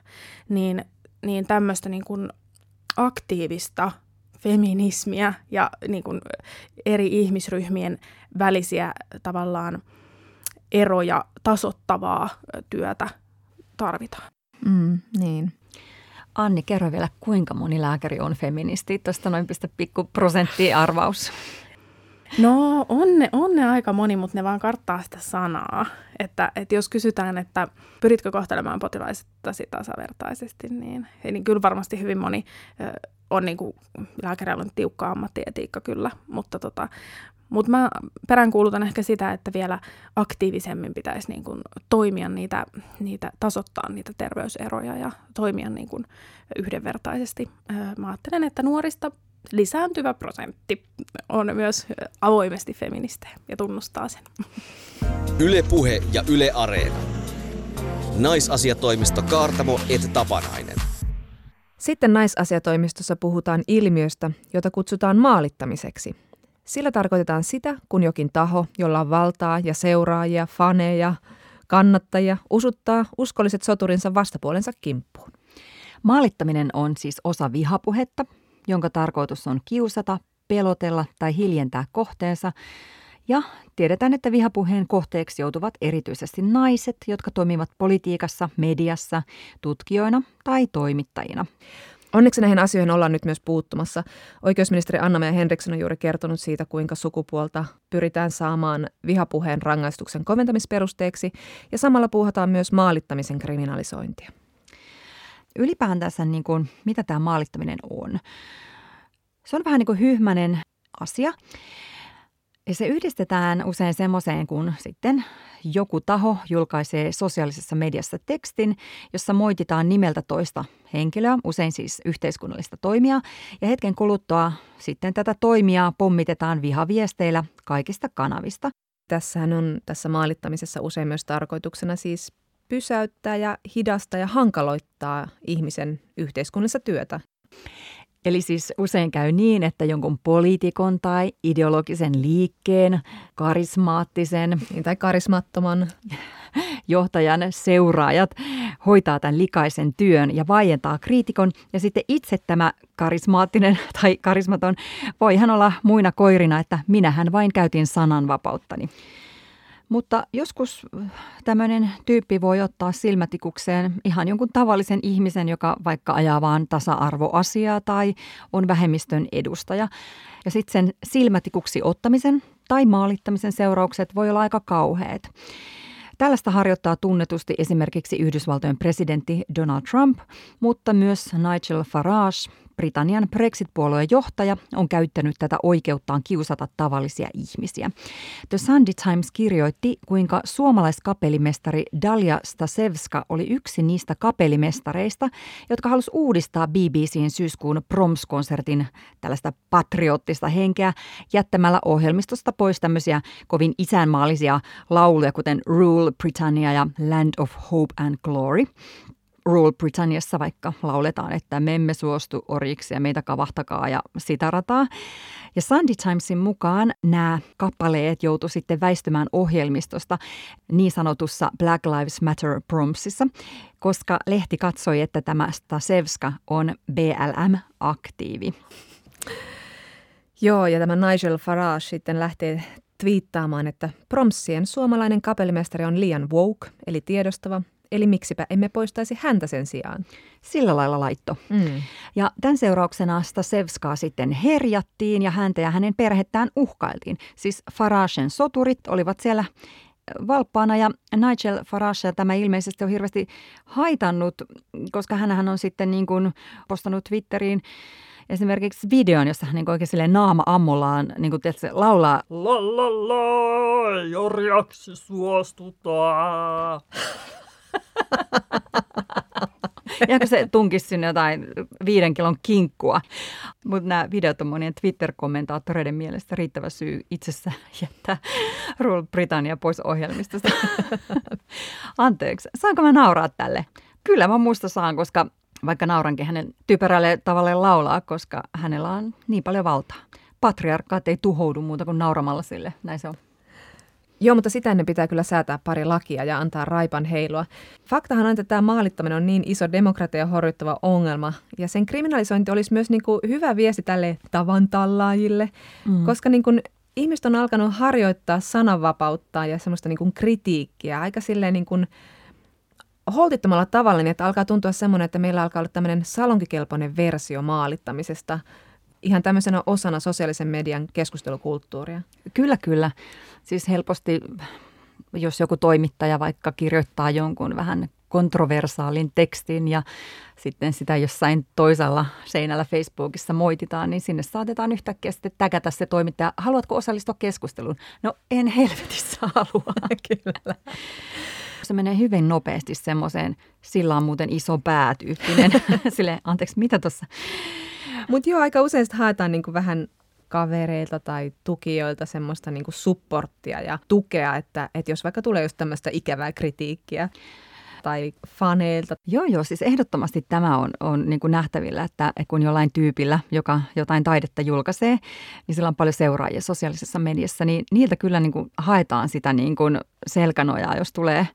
niin, niin tämmöistä niin kuin aktiivista feminismiä ja niin kuin eri ihmisryhmien välisiä tavallaan eroja tasottavaa työtä tarvitaan. Mm, niin. Anni, kerro vielä, kuinka moni lääkäri on feministi? Tuosta noin pistä pikku prosenttiarvaus. No on ne, on ne aika moni, mutta ne vaan karttaa sitä sanaa. Että, että jos kysytään, että pyritkö kohtelemaan potilaistasi tasavertaisesti, niin, niin kyllä varmasti hyvin moni on niin kuin, on tiukka ammattietiikka kyllä, mutta, tota, mutta mä peräänkuulutan ehkä sitä, että vielä aktiivisemmin pitäisi niin kuin toimia niitä, niitä, tasoittaa niitä terveyseroja ja toimia niin kuin yhdenvertaisesti. Mä ajattelen, että nuorista lisääntyvä prosentti on myös avoimesti feministejä ja tunnustaa sen. Yle Puhe ja Yle Areena. Naisasiatoimisto Kaartamo et Tapanainen. Sitten naisasiatoimistossa puhutaan ilmiöstä, jota kutsutaan maalittamiseksi – sillä tarkoitetaan sitä, kun jokin taho, jolla on valtaa ja seuraajia, faneja, kannattajia, usuttaa uskolliset soturinsa vastapuolensa kimppuun. Maalittaminen on siis osa vihapuhetta, jonka tarkoitus on kiusata, pelotella tai hiljentää kohteensa. Ja tiedetään, että vihapuheen kohteeksi joutuvat erityisesti naiset, jotka toimivat politiikassa, mediassa, tutkijoina tai toimittajina. Onneksi näihin asioihin ollaan nyt myös puuttumassa. Oikeusministeri anna Henriksson on juuri kertonut siitä, kuinka sukupuolta pyritään saamaan vihapuheen rangaistuksen koventamisperusteeksi ja samalla puhutaan myös maalittamisen kriminalisointia. Ylipäätänsä, niin kuin, mitä tämä maalittaminen on? Se on vähän niin kuin hyhmäinen asia. Ja se yhdistetään usein semmoiseen, kun sitten joku taho julkaisee sosiaalisessa mediassa tekstin, jossa moititaan nimeltä toista henkilöä, usein siis yhteiskunnallista toimia, ja hetken kuluttua sitten tätä toimijaa pommitetaan vihaviesteillä kaikista kanavista. Tässähän on tässä maalittamisessa usein myös tarkoituksena siis pysäyttää ja hidastaa ja hankaloittaa ihmisen yhteiskunnassa työtä. Eli siis usein käy niin, että jonkun poliitikon tai ideologisen liikkeen, karismaattisen niin, tai karismattoman johtajan seuraajat hoitaa tämän likaisen työn ja vaientaa kriitikon. Ja sitten itse tämä karismaattinen tai karismaton voi hän olla muina koirina, että minähän vain käytin sananvapauttani. Mutta joskus tämmöinen tyyppi voi ottaa silmätikukseen ihan jonkun tavallisen ihmisen, joka vaikka ajaa vaan tasa-arvoasiaa tai on vähemmistön edustaja. Ja sitten sen silmätikuksi ottamisen tai maalittamisen seuraukset voi olla aika kauheat. Tällaista harjoittaa tunnetusti esimerkiksi Yhdysvaltojen presidentti Donald Trump, mutta myös Nigel Farage, Britannian Brexit-puolueen johtaja on käyttänyt tätä oikeuttaan kiusata tavallisia ihmisiä. The Sunday Times kirjoitti, kuinka suomalaiskapelimestari Dalia Stasevska oli yksi niistä kapelimestareista, jotka halusi uudistaa BBCn syyskuun Proms-konsertin tällaista patriottista henkeä jättämällä ohjelmistosta pois tämmöisiä kovin isänmaallisia lauluja, kuten Rule Britannia ja Land of Hope and Glory. Rule Britanniassa vaikka lauletaan, että me emme suostu orjiksi ja meitä kavahtakaa ja sitarataa. Ja Sunday Timesin mukaan nämä kappaleet joutu sitten väistymään ohjelmistosta niin sanotussa Black Lives Matter promsissa, koska lehti katsoi, että tämä Stasevska on BLM-aktiivi. Joo, ja tämä Nigel Farage sitten lähtee twiittaamaan, että promsien suomalainen kapellimestari on liian woke, eli tiedostava, Eli miksipä emme poistaisi häntä sen sijaan. Sillä lailla laitto. Mm. Ja tämän seurauksena Stasevskaa sitten herjattiin ja häntä ja hänen perhettään uhkailtiin. Siis Faragen soturit olivat siellä valppaana ja Nigel Farage tämä ilmeisesti on hirveästi haitannut, koska hän on sitten niin kuin postannut Twitteriin esimerkiksi videon, jossa hän niin oikein naama ammollaan niin kuin, tietysti, laulaa la la la, jorjaksi suostutaan. Ja se tunkisi sinne jotain viiden kilon kinkkua. Mutta nämä videot on monien Twitter-kommentaattoreiden mielestä riittävä syy itsessä jättää Rule Britannia pois ohjelmistosta. Anteeksi, saanko mä nauraa tälle? Kyllä mä muista saan, koska vaikka naurankin hänen typerälle tavalle laulaa, koska hänellä on niin paljon valtaa. Patriarkkaat ei tuhoudu muuta kuin nauramalla sille, näin se on. Joo, mutta sitä ennen pitää kyllä säätää pari lakia ja antaa raipan heilua. Faktahan on, että tämä maalittaminen on niin iso demokratia horjuttava ongelma, ja sen kriminalisointi olisi myös niin kuin hyvä viesti tälle tavan tallaajille, mm. koska niin kuin ihmiset on alkanut harjoittaa sananvapautta ja semmoista niin kuin kritiikkiä aika silleen niin kuin holtittomalla tavalla, niin että alkaa tuntua semmoinen, että meillä alkaa olla tämmöinen salonkikelpoinen versio maalittamisesta – ihan tämmöisenä osana sosiaalisen median keskustelukulttuuria? Kyllä, kyllä. Siis helposti, jos joku toimittaja vaikka kirjoittaa jonkun vähän kontroversaalin tekstin ja sitten sitä jossain toisella seinällä Facebookissa moititaan, niin sinne saatetaan yhtäkkiä sitten täkätä se toimittaja. Haluatko osallistua keskusteluun? No en helvetissä halua. Kyllä. Se menee hyvin nopeasti semmoiseen, sillä on muuten iso päätyyppinen. Sille, anteeksi, mitä tuossa? Mutta joo, aika usein haetaan niinku vähän kavereilta tai tukijoilta semmoista niinku supporttia ja tukea, että, että jos vaikka tulee just tämmöistä ikävää kritiikkiä, tai faneilta. Joo, joo, siis ehdottomasti tämä on, on niin kuin nähtävillä, että kun jollain tyypillä, joka jotain taidetta julkaisee, niin sillä on paljon seuraajia sosiaalisessa mediassa, niin niiltä kyllä niin kuin haetaan sitä niin kuin selkänojaa, jos tulee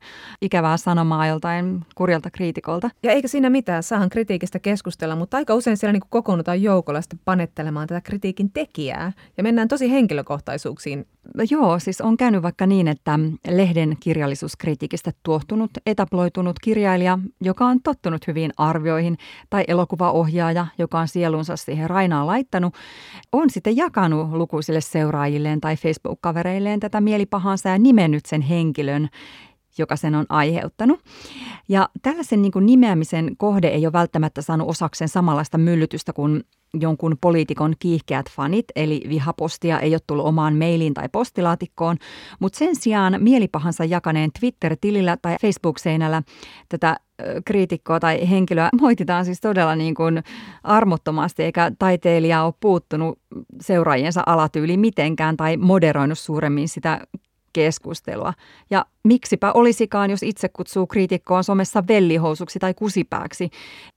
ikävää sanomaa joltain kurjalta kriitikolta. Ja eikä siinä mitään, saahan kritiikistä keskustella, mutta aika usein siellä niin kuin kokoonnutaan joukolla sitten panettelemaan tätä kritiikin tekijää ja mennään tosi henkilökohtaisuuksiin. Joo, siis on käynyt vaikka niin, että lehden kirjallisuuskritiikistä tuohtunut, etabloitunut kirjailija, joka on tottunut hyvin arvioihin, tai elokuvaohjaaja, joka on sielunsa siihen rainaan laittanut, on sitten jakanut lukuisille seuraajilleen tai Facebook-kavereilleen tätä mielipahansa ja nimennyt sen henkilön, joka sen on aiheuttanut. Ja tällaisen niin kuin nimeämisen kohde ei ole välttämättä saanut osakseen samanlaista myllytystä kuin jonkun poliitikon kiihkeät fanit, eli vihapostia ei ole tullut omaan mailiin tai postilaatikkoon, mutta sen sijaan mielipahansa jakaneen Twitter-tilillä tai Facebook-seinällä tätä kriitikkoa tai henkilöä moititaan siis todella niin kuin armottomasti, eikä taiteilija ole puuttunut seuraajiensa alatyyli mitenkään tai moderoinut suuremmin sitä keskustelua. Ja miksipä olisikaan, jos itse kutsuu kriitikkoa somessa vellihousuksi tai kusipääksi,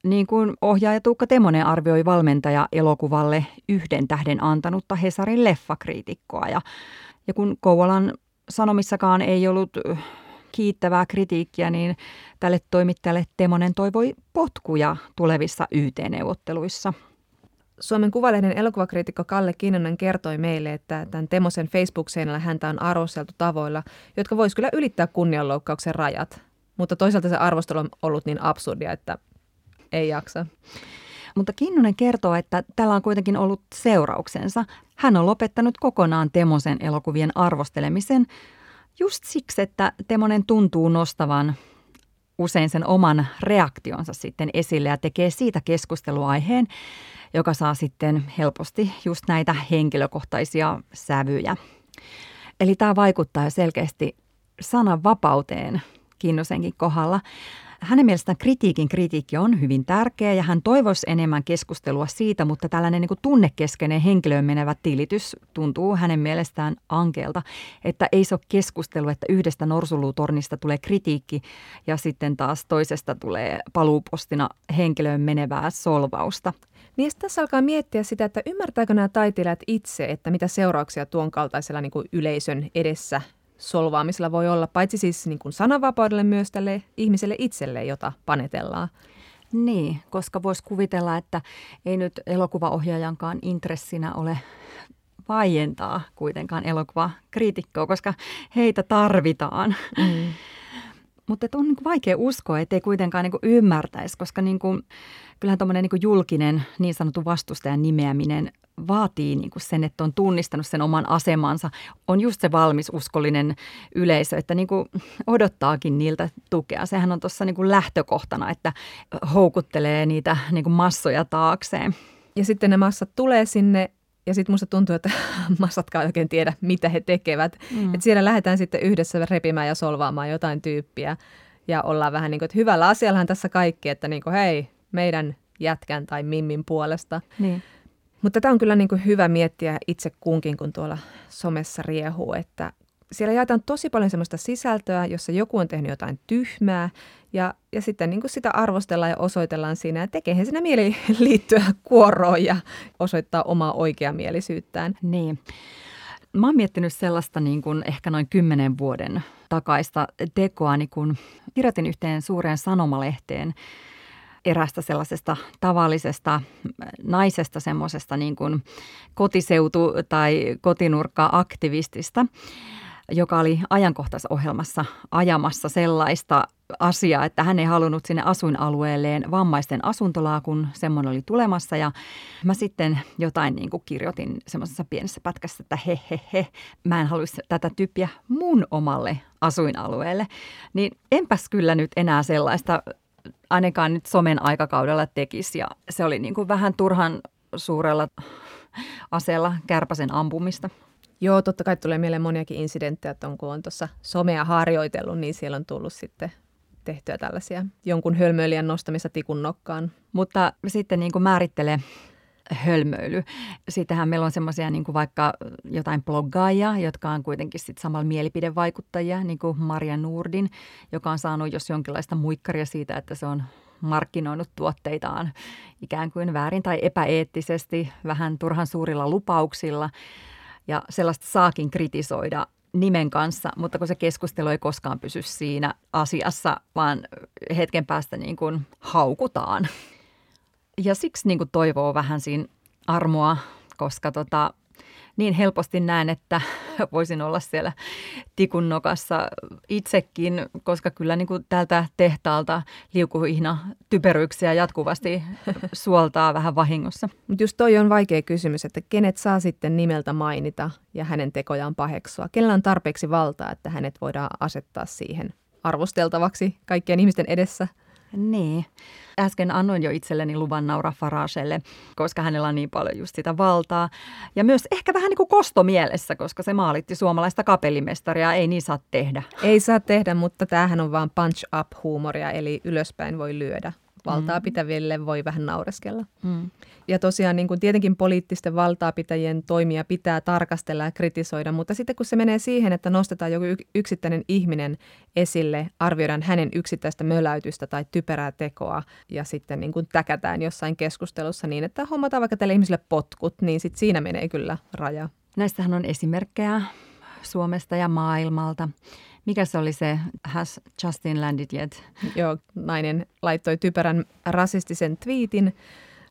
niin kuin ohjaaja Tuukka Temonen arvioi valmentaja elokuvalle yhden tähden antanutta Hesarin leffakriitikkoa. Ja, ja kun Kouvolan sanomissakaan ei ollut kiittävää kritiikkiä, niin tälle toimittajalle Temonen toivoi potkuja tulevissa YT-neuvotteluissa – Suomen Kuvalehden elokuvakriitikko Kalle Kinnunen kertoi meille, että tämän Temosen Facebook-seinällä häntä on arvosteltu tavoilla, jotka vois kyllä ylittää kunnianloukkauksen rajat. Mutta toisaalta se arvostelu on ollut niin absurdia, että ei jaksa. Mutta Kinnunen kertoo, että tällä on kuitenkin ollut seurauksensa. Hän on lopettanut kokonaan Temosen elokuvien arvostelemisen just siksi, että Temonen tuntuu nostavan usein sen oman reaktionsa sitten esille ja tekee siitä keskusteluaiheen, joka saa sitten helposti just näitä henkilökohtaisia sävyjä. Eli tämä vaikuttaa jo selkeästi sananvapauteen Kinnusenkin kohdalla. Hänen mielestään kritiikin kritiikki on hyvin tärkeä ja hän toivoisi enemmän keskustelua siitä, mutta tällainen niin tunnekeskeinen henkilöön menevä tilitys tuntuu hänen mielestään ankeelta, että ei se ole keskustelu, että yhdestä norsulutornista tulee kritiikki ja sitten taas toisesta tulee paluupostina henkilöön menevää solvausta. Niin tässä alkaa miettiä sitä, että ymmärtääkö nämä taiteilijat itse, että mitä seurauksia tuon kaltaisella niin kuin yleisön edessä solvaamisella voi olla, paitsi siis niin kuin sananvapaudelle myös tälle ihmiselle itselle, jota panetellaan. Niin, koska voisi kuvitella, että ei nyt elokuvaohjaajankaan intressinä ole vaientaa kuitenkaan elokuvakriitikkoa, koska heitä tarvitaan. Mm. Mutta on niin vaikea uskoa, ettei kuitenkaan niin ymmärtäisi, koska niin kuin, kyllähän tuommoinen niin julkinen niin sanottu vastustajan nimeäminen vaatii niin kuin sen, että on tunnistanut sen oman asemansa, on just se valmis uskollinen yleisö, että niin kuin odottaakin niiltä tukea. Sehän on tuossa niin lähtökohtana, että houkuttelee niitä niin kuin massoja taakseen. Ja sitten ne massat tulee sinne ja sitten musta tuntuu, että massatkaan oikein tiedä, mitä he tekevät. Mm. Et siellä lähdetään sitten yhdessä repimään ja solvaamaan jotain tyyppiä ja ollaan vähän niin kuin, että hyvällä asiallahan tässä kaikki, että niin kuin, hei, meidän jätkän tai mimmin puolesta. Niin. Mutta tämä on kyllä niin kuin hyvä miettiä itse kunkin, kun tuolla somessa riehuu, että siellä jaetaan tosi paljon sellaista sisältöä, jossa joku on tehnyt jotain tyhmää ja, ja sitten niin kuin sitä arvostellaan ja osoitellaan siinä ja tekeehän siinä mieli liittyä kuoroon ja osoittaa omaa oikeamielisyyttään. Niin. Mä oon miettinyt sellaista niin kuin ehkä noin kymmenen vuoden takaista tekoa, niin kun kirjoitin yhteen suureen sanomalehteen erästä sellaisesta tavallisesta naisesta, semmoisesta niin kuin kotiseutu- tai kotinurkka-aktivistista, joka oli ajankohtaisohjelmassa ajamassa sellaista asiaa, että hän ei halunnut sinne asuinalueelleen vammaisten asuntolaa, kun semmoinen oli tulemassa. Ja mä sitten jotain niin kuin kirjoitin semmoisessa pienessä pätkässä, että he, he, he, mä en haluaisi tätä tyyppiä mun omalle asuinalueelle. Niin enpäs kyllä nyt enää sellaista ainakaan nyt somen aikakaudella tekisi. Ja se oli niin kuin vähän turhan suurella aseella kärpäsen ampumista. Joo, totta kai tulee mieleen moniakin insidenttejä, että on, kun on tuossa somea harjoitellut, niin siellä on tullut sitten tehtyä tällaisia jonkun hölmöilijän nostamista tikun nokkaan. Mutta sitten niin kuin määrittelee hölmöily. Siitähän meillä on semmoisia niin vaikka jotain bloggaajia, jotka on kuitenkin sitten samalla mielipidevaikuttajia, niin kuin Maria Nurdin, joka on saanut jos jonkinlaista muikkaria siitä, että se on markkinoinut tuotteitaan ikään kuin väärin tai epäeettisesti, vähän turhan suurilla lupauksilla. Ja sellaista saakin kritisoida nimen kanssa, mutta kun se keskustelu ei koskaan pysy siinä asiassa, vaan hetken päästä niin kuin haukutaan. Ja siksi niin kuin toivoo vähän siinä armoa, koska tota, niin helposti näen, että voisin olla siellä tikun nokassa itsekin, koska kyllä niin kuin tältä tehtaalta liukuhihna typeryyksiä jatkuvasti suoltaa vähän vahingossa. Mutta just toi on vaikea kysymys, että kenet saa sitten nimeltä mainita ja hänen tekojaan paheksua. Kenellä on tarpeeksi valtaa, että hänet voidaan asettaa siihen arvosteltavaksi kaikkien ihmisten edessä? Niin. Äsken annoin jo itselleni luvan naura Faragelle, koska hänellä on niin paljon just sitä valtaa. Ja myös ehkä vähän niin kuin kostomielessä, koska se maalitti suomalaista kapellimestaria. Ei niin saa tehdä. Ei saa tehdä, mutta tämähän on vaan punch-up-huumoria, eli ylöspäin voi lyödä valtaa mm. pitäville voi vähän naureskella. Mm. Ja tosiaan niin kuin tietenkin poliittisten valtaapitäjien toimia pitää tarkastella ja kritisoida, mutta sitten kun se menee siihen, että nostetaan joku yksittäinen ihminen esille, arvioidaan hänen yksittäistä möläytystä tai typerää tekoa ja sitten niin kuin täkätään jossain keskustelussa niin, että hommataan vaikka tälle ihmiselle potkut, niin sitten siinä menee kyllä raja. Näistähän on esimerkkejä Suomesta ja maailmalta. Mikä se oli se Has Justin Landed Yet? Joo, nainen laittoi typerän rasistisen twiitin,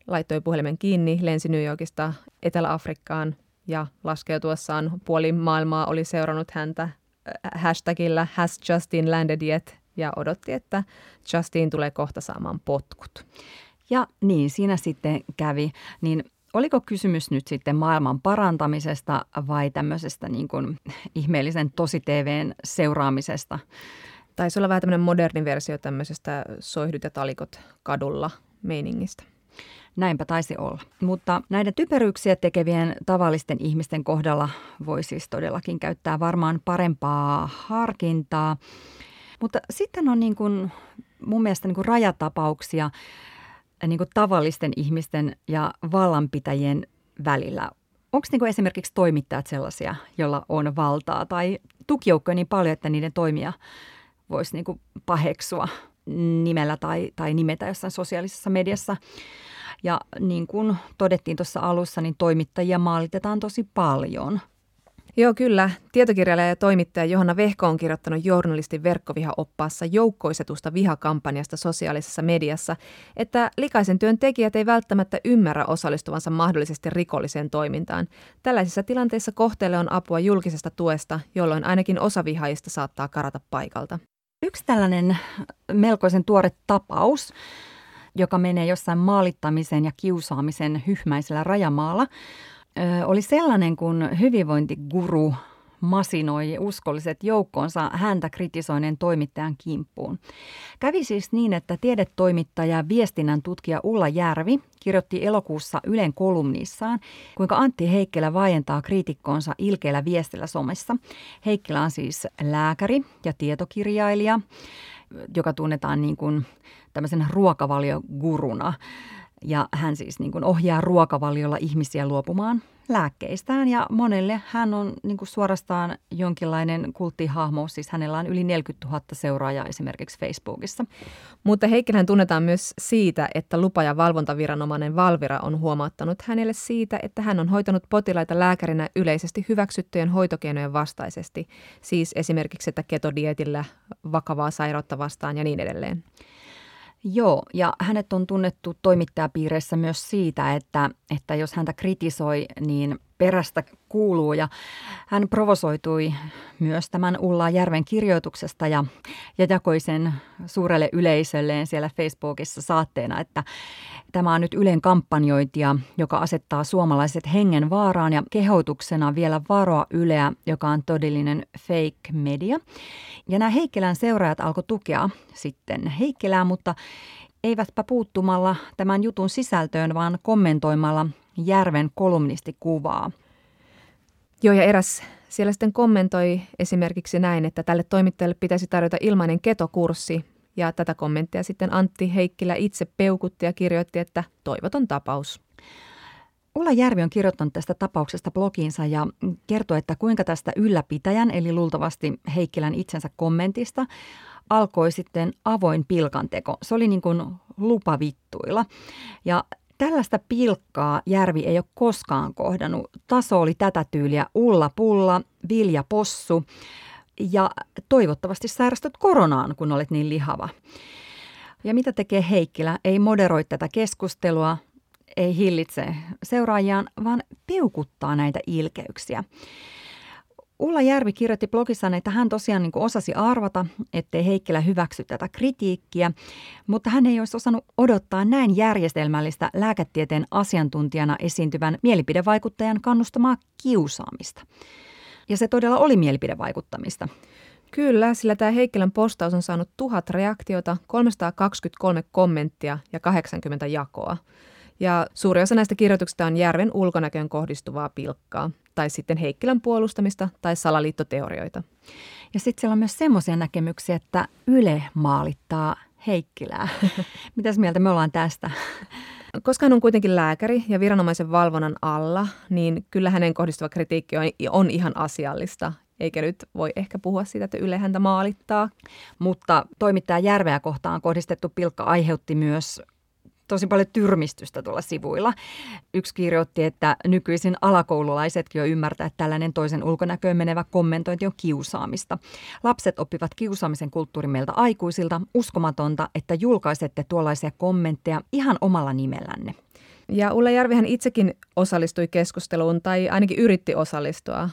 laittoi puhelimen kiinni, lensi New Yorkista Etelä-Afrikkaan ja laskeutuessaan puoli maailmaa oli seurannut häntä äh, hashtagillä Has Justin Landed Yet ja odotti, että Justin tulee kohta saamaan potkut. Ja niin, siinä sitten kävi. Niin oliko kysymys nyt sitten maailman parantamisesta vai tämmöisestä niin kuin ihmeellisen tosi-TVn seuraamisesta? Taisi olla vähän tämmöinen moderni versio tämmöisestä soihdut ja talikot kadulla meiningistä. Näinpä taisi olla. Mutta näiden typeryyksiä tekevien tavallisten ihmisten kohdalla voi siis todellakin käyttää varmaan parempaa harkintaa. Mutta sitten on niin kuin mun mielestä niin kuin rajatapauksia niin kuin tavallisten ihmisten ja vallanpitäjien välillä. Onko niin esimerkiksi toimittajat sellaisia, joilla on valtaa tai tukijoukkoja niin paljon, että niiden toimia voisi niin paheksua nimellä tai, tai nimetä jossain sosiaalisessa mediassa. Ja niin kuin todettiin tuossa alussa, niin toimittajia maalitetaan tosi paljon – Joo, kyllä. Tietokirjailija ja toimittaja Johanna Vehko on kirjoittanut journalistin verkkovihaoppaassa joukkoisetusta vihakampanjasta sosiaalisessa mediassa, että likaisen työn tekijät ei välttämättä ymmärrä osallistuvansa mahdollisesti rikolliseen toimintaan. Tällaisissa tilanteissa kohteelle on apua julkisesta tuesta, jolloin ainakin osa vihaajista saattaa karata paikalta. Yksi tällainen melkoisen tuore tapaus, joka menee jossain maalittamisen ja kiusaamisen hyhmäisellä rajamaalla, oli sellainen, kun hyvinvointiguru masinoi uskolliset joukkoonsa häntä kritisoineen toimittajan kimppuun. Kävi siis niin, että tiedetoimittaja ja viestinnän tutkija Ulla Järvi kirjoitti elokuussa Ylen kolumnissaan, kuinka Antti Heikkilä vaientaa kriitikkoonsa ilkeillä viestillä somessa. Heikkilä on siis lääkäri ja tietokirjailija, joka tunnetaan niin kuin tämmöisen ruokavalioguruna. Ja hän siis niin kuin ohjaa ruokavaliolla ihmisiä luopumaan lääkkeistään ja monelle hän on niin kuin suorastaan jonkinlainen kulttihahmo, siis hänellä on yli 40 000 seuraajaa esimerkiksi Facebookissa. Mutta Heikkilän tunnetaan myös siitä, että lupa- ja valvontaviranomainen Valvira on huomauttanut hänelle siitä, että hän on hoitanut potilaita lääkärinä yleisesti hyväksyttyjen hoitokeinojen vastaisesti, siis esimerkiksi että ketodietillä vakavaa sairautta vastaan ja niin edelleen. Joo, ja hänet on tunnettu toimittajapiireissä myös siitä, että, että jos häntä kritisoi, niin perästä kuuluu. Ja hän provosoitui myös tämän Ulla Järven kirjoituksesta ja, ja jakoi sen suurelle yleisölleen siellä Facebookissa saatteena, että tämä on nyt Ylen kampanjointia, joka asettaa suomalaiset hengen vaaraan ja kehotuksena vielä varoa Yleä, joka on todellinen fake media. Ja nämä Heikkilän seuraajat alkoi tukea sitten Heikkilää, mutta eivätpä puuttumalla tämän jutun sisältöön, vaan kommentoimalla Järven kolumnistikuvaa. Joo, ja eräs siellä sitten kommentoi esimerkiksi näin, että tälle toimittajalle pitäisi tarjota ilmainen ketokurssi. Ja tätä kommenttia sitten Antti Heikkilä itse peukutti ja kirjoitti, että toivoton tapaus. Ulla Järvi on kirjoittanut tästä tapauksesta blogiinsa ja kertoo, että kuinka tästä ylläpitäjän, eli luultavasti Heikkilän itsensä kommentista, alkoi sitten avoin pilkanteko. Se oli niin kuin lupavittuilla. Ja Tällaista pilkkaa Järvi ei ole koskaan kohdannut. Taso oli tätä tyyliä Ulla Pulla, Vilja Possu ja toivottavasti sairastut koronaan, kun olet niin lihava. Ja mitä tekee Heikkilä? Ei moderoi tätä keskustelua, ei hillitse seuraajiaan, vaan peukuttaa näitä ilkeyksiä. Ulla Järvi kirjoitti blogissaan, että hän tosiaan niin osasi arvata, ettei Heikkilä hyväksy tätä kritiikkiä, mutta hän ei olisi osannut odottaa näin järjestelmällistä lääketieteen asiantuntijana esiintyvän mielipidevaikuttajan kannustamaa kiusaamista. Ja se todella oli mielipidevaikuttamista. Kyllä, sillä tämä Heikkilän postaus on saanut tuhat reaktiota, 323 kommenttia ja 80 jakoa. Ja suuri osa näistä kirjoituksista on Järven ulkonäköön kohdistuvaa pilkkaa, tai sitten Heikkilän puolustamista tai salaliittoteorioita. Ja sitten siellä on myös semmoisia näkemyksiä, että Yle maalittaa Heikkilää. Mitäs mieltä me ollaan tästä? Koska hän on kuitenkin lääkäri ja viranomaisen valvonnan alla, niin kyllä hänen kohdistuva kritiikki on, on ihan asiallista eikä nyt voi ehkä puhua siitä, että Yle häntä maalittaa. Mutta toimittaja Järveä kohtaan kohdistettu pilkka aiheutti myös tosi paljon tyrmistystä tuolla sivuilla. Yksi kirjoitti, että nykyisin alakoululaisetkin jo ymmärtää, että tällainen toisen ulkonäköön menevä kommentointi on kiusaamista. Lapset oppivat kiusaamisen kulttuurin meiltä aikuisilta. Uskomatonta, että julkaisette tuollaisia kommentteja ihan omalla nimellänne. Ja Ulla Järvihän itsekin osallistui keskusteluun tai ainakin yritti osallistua.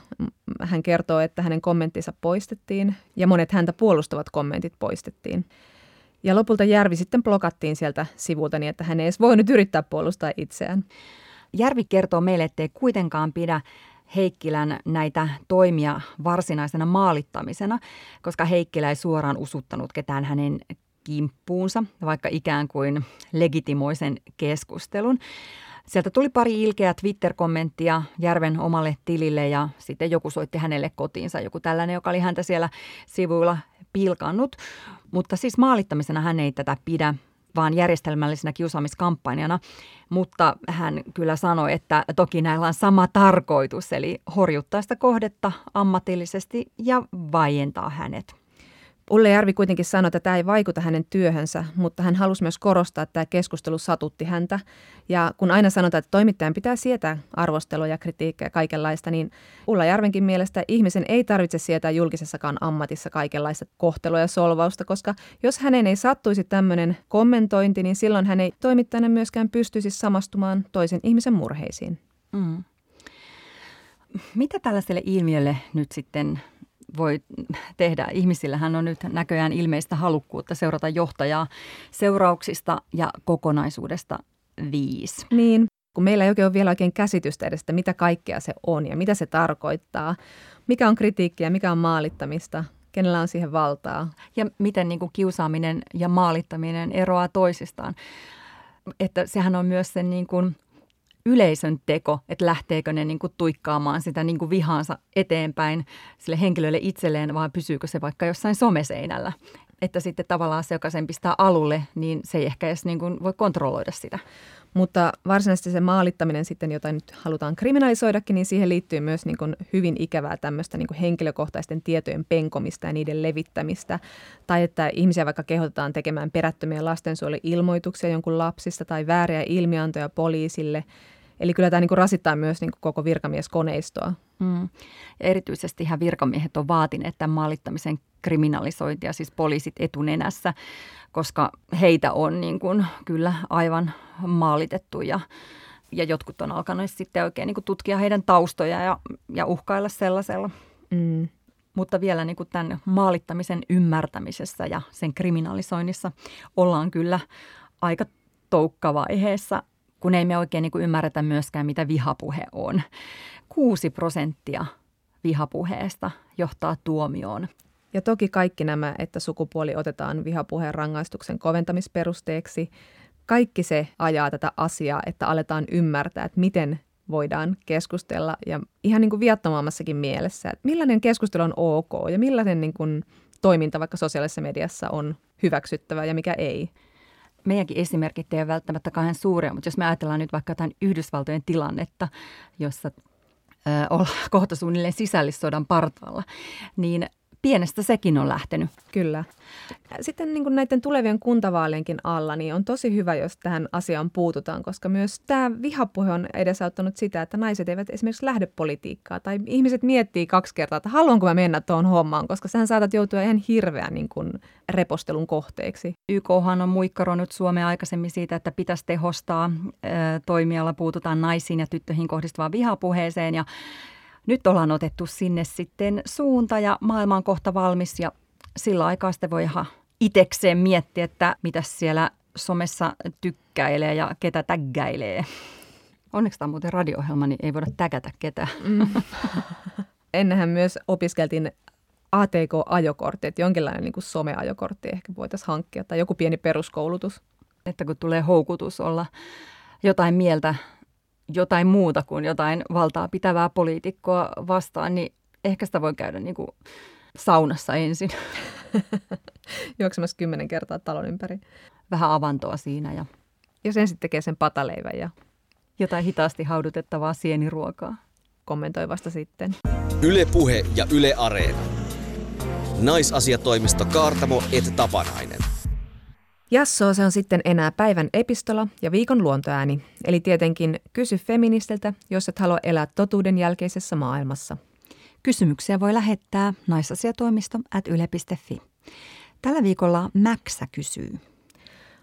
Hän kertoo, että hänen kommenttinsa poistettiin ja monet häntä puolustavat kommentit poistettiin. Ja lopulta Järvi sitten blokattiin sieltä sivulta niin, että hän ei edes voinut yrittää puolustaa itseään. Järvi kertoo meille, ettei kuitenkaan pidä Heikkilän näitä toimia varsinaisena maalittamisena, koska Heikkilä ei suoraan usuttanut ketään hänen kimppuunsa, vaikka ikään kuin legitimoisen keskustelun. Sieltä tuli pari ilkeää Twitter-kommenttia Järven omalle tilille ja sitten joku soitti hänelle kotiinsa, joku tällainen, joka oli häntä siellä sivuilla pilkannut. Mutta siis maalittamisena hän ei tätä pidä, vaan järjestelmällisenä kiusaamiskampanjana. Mutta hän kyllä sanoi, että toki näillä on sama tarkoitus, eli horjuttaa sitä kohdetta ammatillisesti ja vaientaa hänet. Ulle Järvi kuitenkin sanoi, että tämä ei vaikuta hänen työhönsä, mutta hän halusi myös korostaa, että tämä keskustelu satutti häntä. Ja kun aina sanotaan, että toimittajan pitää sietää arvostelua ja kritiikkiä kaikenlaista, niin Ulla Järvenkin mielestä ihmisen ei tarvitse sietää julkisessakaan ammatissa kaikenlaista kohtelua ja solvausta, koska jos hänen ei sattuisi tämmöinen kommentointi, niin silloin hän ei toimittajana myöskään pystyisi samastumaan toisen ihmisen murheisiin. Mm. Mitä tällaiselle ilmiölle nyt sitten voi tehdä. Ihmisillähän on nyt näköjään ilmeistä halukkuutta seurata johtajaa seurauksista ja kokonaisuudesta viisi. Niin, kun meillä ei oikein ole vielä oikein käsitystä edestä, mitä kaikkea se on ja mitä se tarkoittaa. Mikä on kritiikkiä, mikä on maalittamista, kenellä on siihen valtaa. Ja miten niin kuin kiusaaminen ja maalittaminen eroaa toisistaan. Että sehän on myös sen niin kuin yleisön teko, että lähteekö ne niin kuin tuikkaamaan sitä niin kuin vihaansa eteenpäin sille henkilölle itselleen, vaan pysyykö se vaikka jossain someseinällä. Että sitten tavallaan se, joka sen pistää alulle, niin se ei ehkä edes niin kuin voi kontrolloida sitä. Mutta varsinaisesti se maalittaminen sitten, jota nyt halutaan kriminalisoidakin, niin siihen liittyy myös niin kuin hyvin ikävää tämmöistä niin kuin henkilökohtaisten tietojen penkomista ja niiden levittämistä. Tai että ihmisiä vaikka kehotetaan tekemään perättömiä lastensuojeluilmoituksia jonkun lapsista tai vääriä ilmiantoja poliisille. Eli kyllä tämä niin kuin rasittaa myös niin kuin koko virkamieskoneistoa. Mm. Ja erityisesti ihan virkamiehet on vaatineet tämän maalittamisen kriminalisointia, siis poliisit etunenässä, koska heitä on niin kuin kyllä aivan maalitettu ja, ja jotkut on alkanut sitten oikein niin kuin tutkia heidän taustoja ja, ja uhkailla sellaisella. Mm. Mutta vielä niin kuin tämän maalittamisen ymmärtämisessä ja sen kriminalisoinnissa ollaan kyllä aika toukkavaiheessa, kun ei me oikein niin kuin ymmärretä myöskään, mitä vihapuhe on. 6 prosenttia vihapuheesta johtaa tuomioon. Ja toki kaikki nämä, että sukupuoli otetaan vihapuheen rangaistuksen koventamisperusteeksi, kaikki se ajaa tätä asiaa, että aletaan ymmärtää, että miten voidaan keskustella ja ihan niin kuin viattomammassakin mielessä, että millainen keskustelu on ok ja millainen niin kuin toiminta vaikka sosiaalisessa mediassa on hyväksyttävä ja mikä ei. Meidänkin esimerkit ei ole välttämättä kauhean suuria, mutta jos me ajatellaan nyt vaikka jotain Yhdysvaltojen tilannetta, jossa olla kohta suunnilleen sisällissodan partaalla, niin pienestä sekin on lähtenyt. Kyllä. Sitten niin kuin näiden tulevien kuntavaalienkin alla, niin on tosi hyvä, jos tähän asiaan puututaan, koska myös tämä vihapuhe on edesauttanut sitä, että naiset eivät esimerkiksi lähde politiikkaa tai ihmiset miettii kaksi kertaa, että haluanko mä mennä tuohon hommaan, koska sähän saatat joutua ihan hirveän niin kuin repostelun kohteeksi. YKhan on muikkaronut Suomea aikaisemmin siitä, että pitäisi tehostaa toimialla, puututaan naisiin ja tyttöihin kohdistuvaan vihapuheeseen ja nyt ollaan otettu sinne sitten suunta ja maailma on kohta valmis ja sillä aikaa sitten voi ihan itekseen miettiä, että mitä siellä somessa tykkäilee ja ketä tägäilee. Onneksi tämä on muuten radio-ohjelma, niin ei voida täkätä ketään. Mm. Ennenhän myös opiskeltiin ATK-ajokortti, että jonkinlainen niin kuin some-ajokortti ehkä voitaisiin hankkia tai joku pieni peruskoulutus. Että kun tulee houkutus olla jotain mieltä jotain muuta kuin jotain valtaa pitävää poliitikkoa vastaan, niin ehkä sitä voi käydä niin kuin saunassa ensin. Juoksemassa kymmenen kertaa talon ympäri. Vähän avantoa siinä ja... Ja sen sitten tekee sen pataleivän ja... Jotain hitaasti haudutettavaa sieniruokaa. Kommentoi vasta sitten. Yle Puhe ja Yle Areena. Naisasiatoimisto Kaartamo et Tapanainen. Jasso se on sitten enää päivän epistola ja viikon luontoääni, eli tietenkin kysy feministiltä, jos et halua elää totuuden jälkeisessä maailmassa. Kysymyksiä voi lähettää naisasiatoimisto at yle.fi. Tällä viikolla Mäksä kysyy.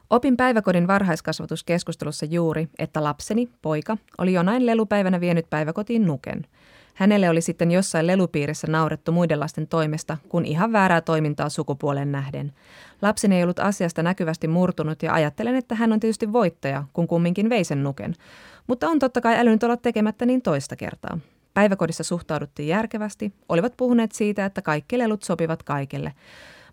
Opin päiväkodin varhaiskasvatuskeskustelussa juuri, että lapseni, poika, oli jonain lelupäivänä vienyt päiväkotiin nuken – Hänelle oli sitten jossain lelupiirissä naurettu muiden lasten toimesta, kun ihan väärää toimintaa sukupuolen nähden. Lapseni ei ollut asiasta näkyvästi murtunut ja ajattelen, että hän on tietysti voittaja, kun kumminkin vei sen nuken. Mutta on totta kai älynyt olla tekemättä niin toista kertaa. Päiväkodissa suhtauduttiin järkevästi, olivat puhuneet siitä, että kaikki lelut sopivat kaikille.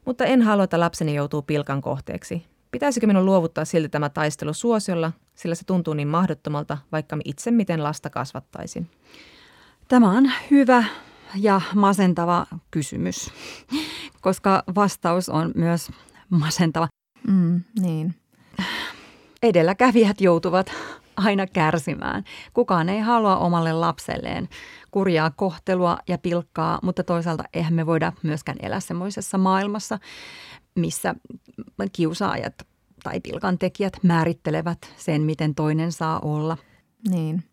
Mutta en halua, että lapseni joutuu pilkan kohteeksi. Pitäisikö minun luovuttaa silti tämä taistelu suosiolla, sillä se tuntuu niin mahdottomalta, vaikka itse miten lasta kasvattaisin? Tämä on hyvä ja masentava kysymys, koska vastaus on myös masentava. Mm, niin. Edelläkävijät joutuvat aina kärsimään. Kukaan ei halua omalle lapselleen kurjaa kohtelua ja pilkkaa, mutta toisaalta eihän me voida myöskään elää semmoisessa maailmassa, missä kiusaajat tai pilkan tekijät määrittelevät sen, miten toinen saa olla. Niin.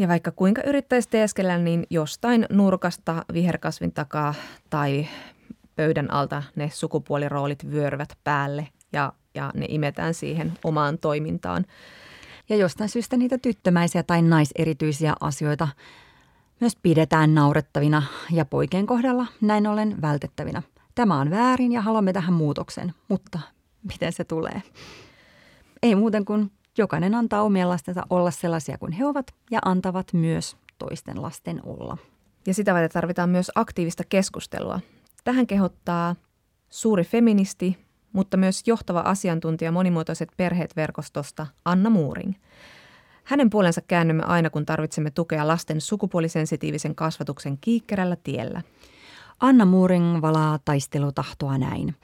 Ja vaikka kuinka yrittäisi teeskellä, niin jostain nurkasta viherkasvin takaa tai pöydän alta ne sukupuoliroolit vyöryvät päälle ja, ja ne imetään siihen omaan toimintaan. Ja jostain syystä niitä tyttömäisiä tai naiserityisiä asioita myös pidetään naurettavina ja poikien kohdalla näin ollen vältettävinä. Tämä on väärin ja haluamme tähän muutoksen, mutta miten se tulee? Ei muuten kuin jokainen antaa omien lastensa olla sellaisia kuin he ovat ja antavat myös toisten lasten olla. Ja sitä varten tarvitaan myös aktiivista keskustelua. Tähän kehottaa suuri feministi, mutta myös johtava asiantuntija monimuotoiset perheet verkostosta Anna Muuring. Hänen puolensa käännymme aina, kun tarvitsemme tukea lasten sukupuolisensitiivisen kasvatuksen kiikkerällä tiellä – Anna Muuring valaa taistelutahtoa näin.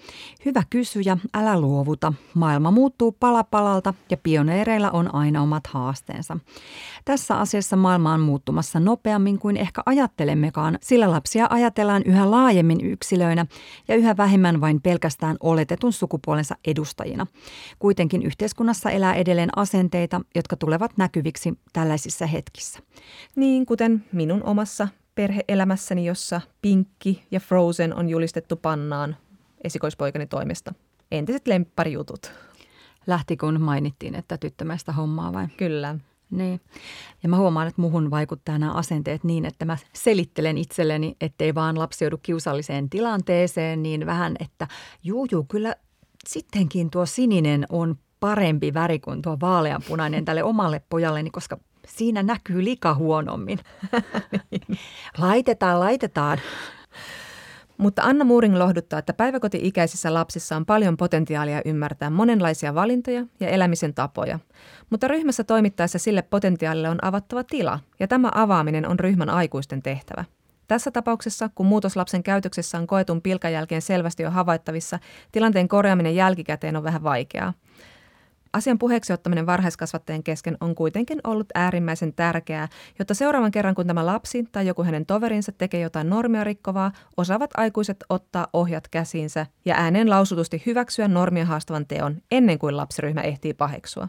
Hyvä kysyjä, älä luovuta. Maailma muuttuu pala palalta ja pioneereilla on aina omat haasteensa. Tässä asiassa maailma on muuttumassa nopeammin kuin ehkä ajattelemmekaan, sillä lapsia ajatellaan yhä laajemmin yksilöinä ja yhä vähemmän vain pelkästään oletetun sukupuolensa edustajina. Kuitenkin yhteiskunnassa elää edelleen asenteita, jotka tulevat näkyviksi tällaisissa hetkissä. Niin, kuten minun omassa perheelämässäni, jossa Pinkki ja Frozen on julistettu pannaan esikoispoikani toimesta. Entiset lempparijutut. Lähti kun mainittiin, että tyttömäistä hommaa vai? Kyllä. Niin. Ja mä huomaan, että muhun vaikuttaa nämä asenteet niin, että mä selittelen itselleni, ettei vaan lapsi joudu kiusalliseen tilanteeseen niin vähän, että juu, juu, kyllä sittenkin tuo sininen on parempi väri kuin tuo vaaleanpunainen tälle omalle pojalleni, koska siinä näkyy lika huonommin. laitetaan, laitetaan. Mutta Anna Muuring lohduttaa, että päiväkoti-ikäisissä lapsissa on paljon potentiaalia ymmärtää monenlaisia valintoja ja elämisen tapoja. Mutta ryhmässä toimittaessa sille potentiaalille on avattava tila, ja tämä avaaminen on ryhmän aikuisten tehtävä. Tässä tapauksessa, kun muutos lapsen käytöksessä on koetun pilkan jälkeen selvästi jo havaittavissa, tilanteen korjaaminen jälkikäteen on vähän vaikeaa. Asian puheeksi ottaminen varhaiskasvattajien kesken on kuitenkin ollut äärimmäisen tärkeää, jotta seuraavan kerran kun tämä lapsi tai joku hänen toverinsa tekee jotain normia rikkovaa, osaavat aikuiset ottaa ohjat käsiinsä ja ääneen lausutusti hyväksyä normia haastavan teon ennen kuin lapsiryhmä ehtii paheksua.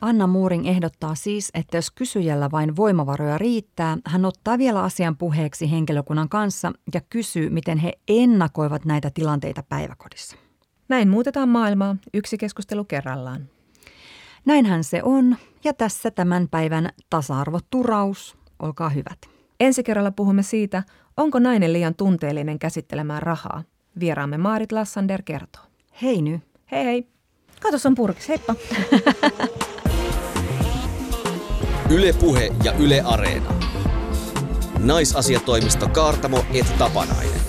Anna Muuring ehdottaa siis, että jos kysyjällä vain voimavaroja riittää, hän ottaa vielä asian puheeksi henkilökunnan kanssa ja kysyy, miten he ennakoivat näitä tilanteita päiväkodissa. Näin muutetaan maailmaa yksi keskustelu kerrallaan. Näinhän se on, ja tässä tämän päivän tasa-arvoturaus. Olkaa hyvät. Ensi kerralla puhumme siitä, onko nainen liian tunteellinen käsittelemään rahaa. Vieraamme Maarit Lassander kertoo. Hei ny. Hei hei. Katos on purkis, heippa. Yle Puhe ja Yle Areena. Naisasiatoimisto Kaartamo et Tapanainen.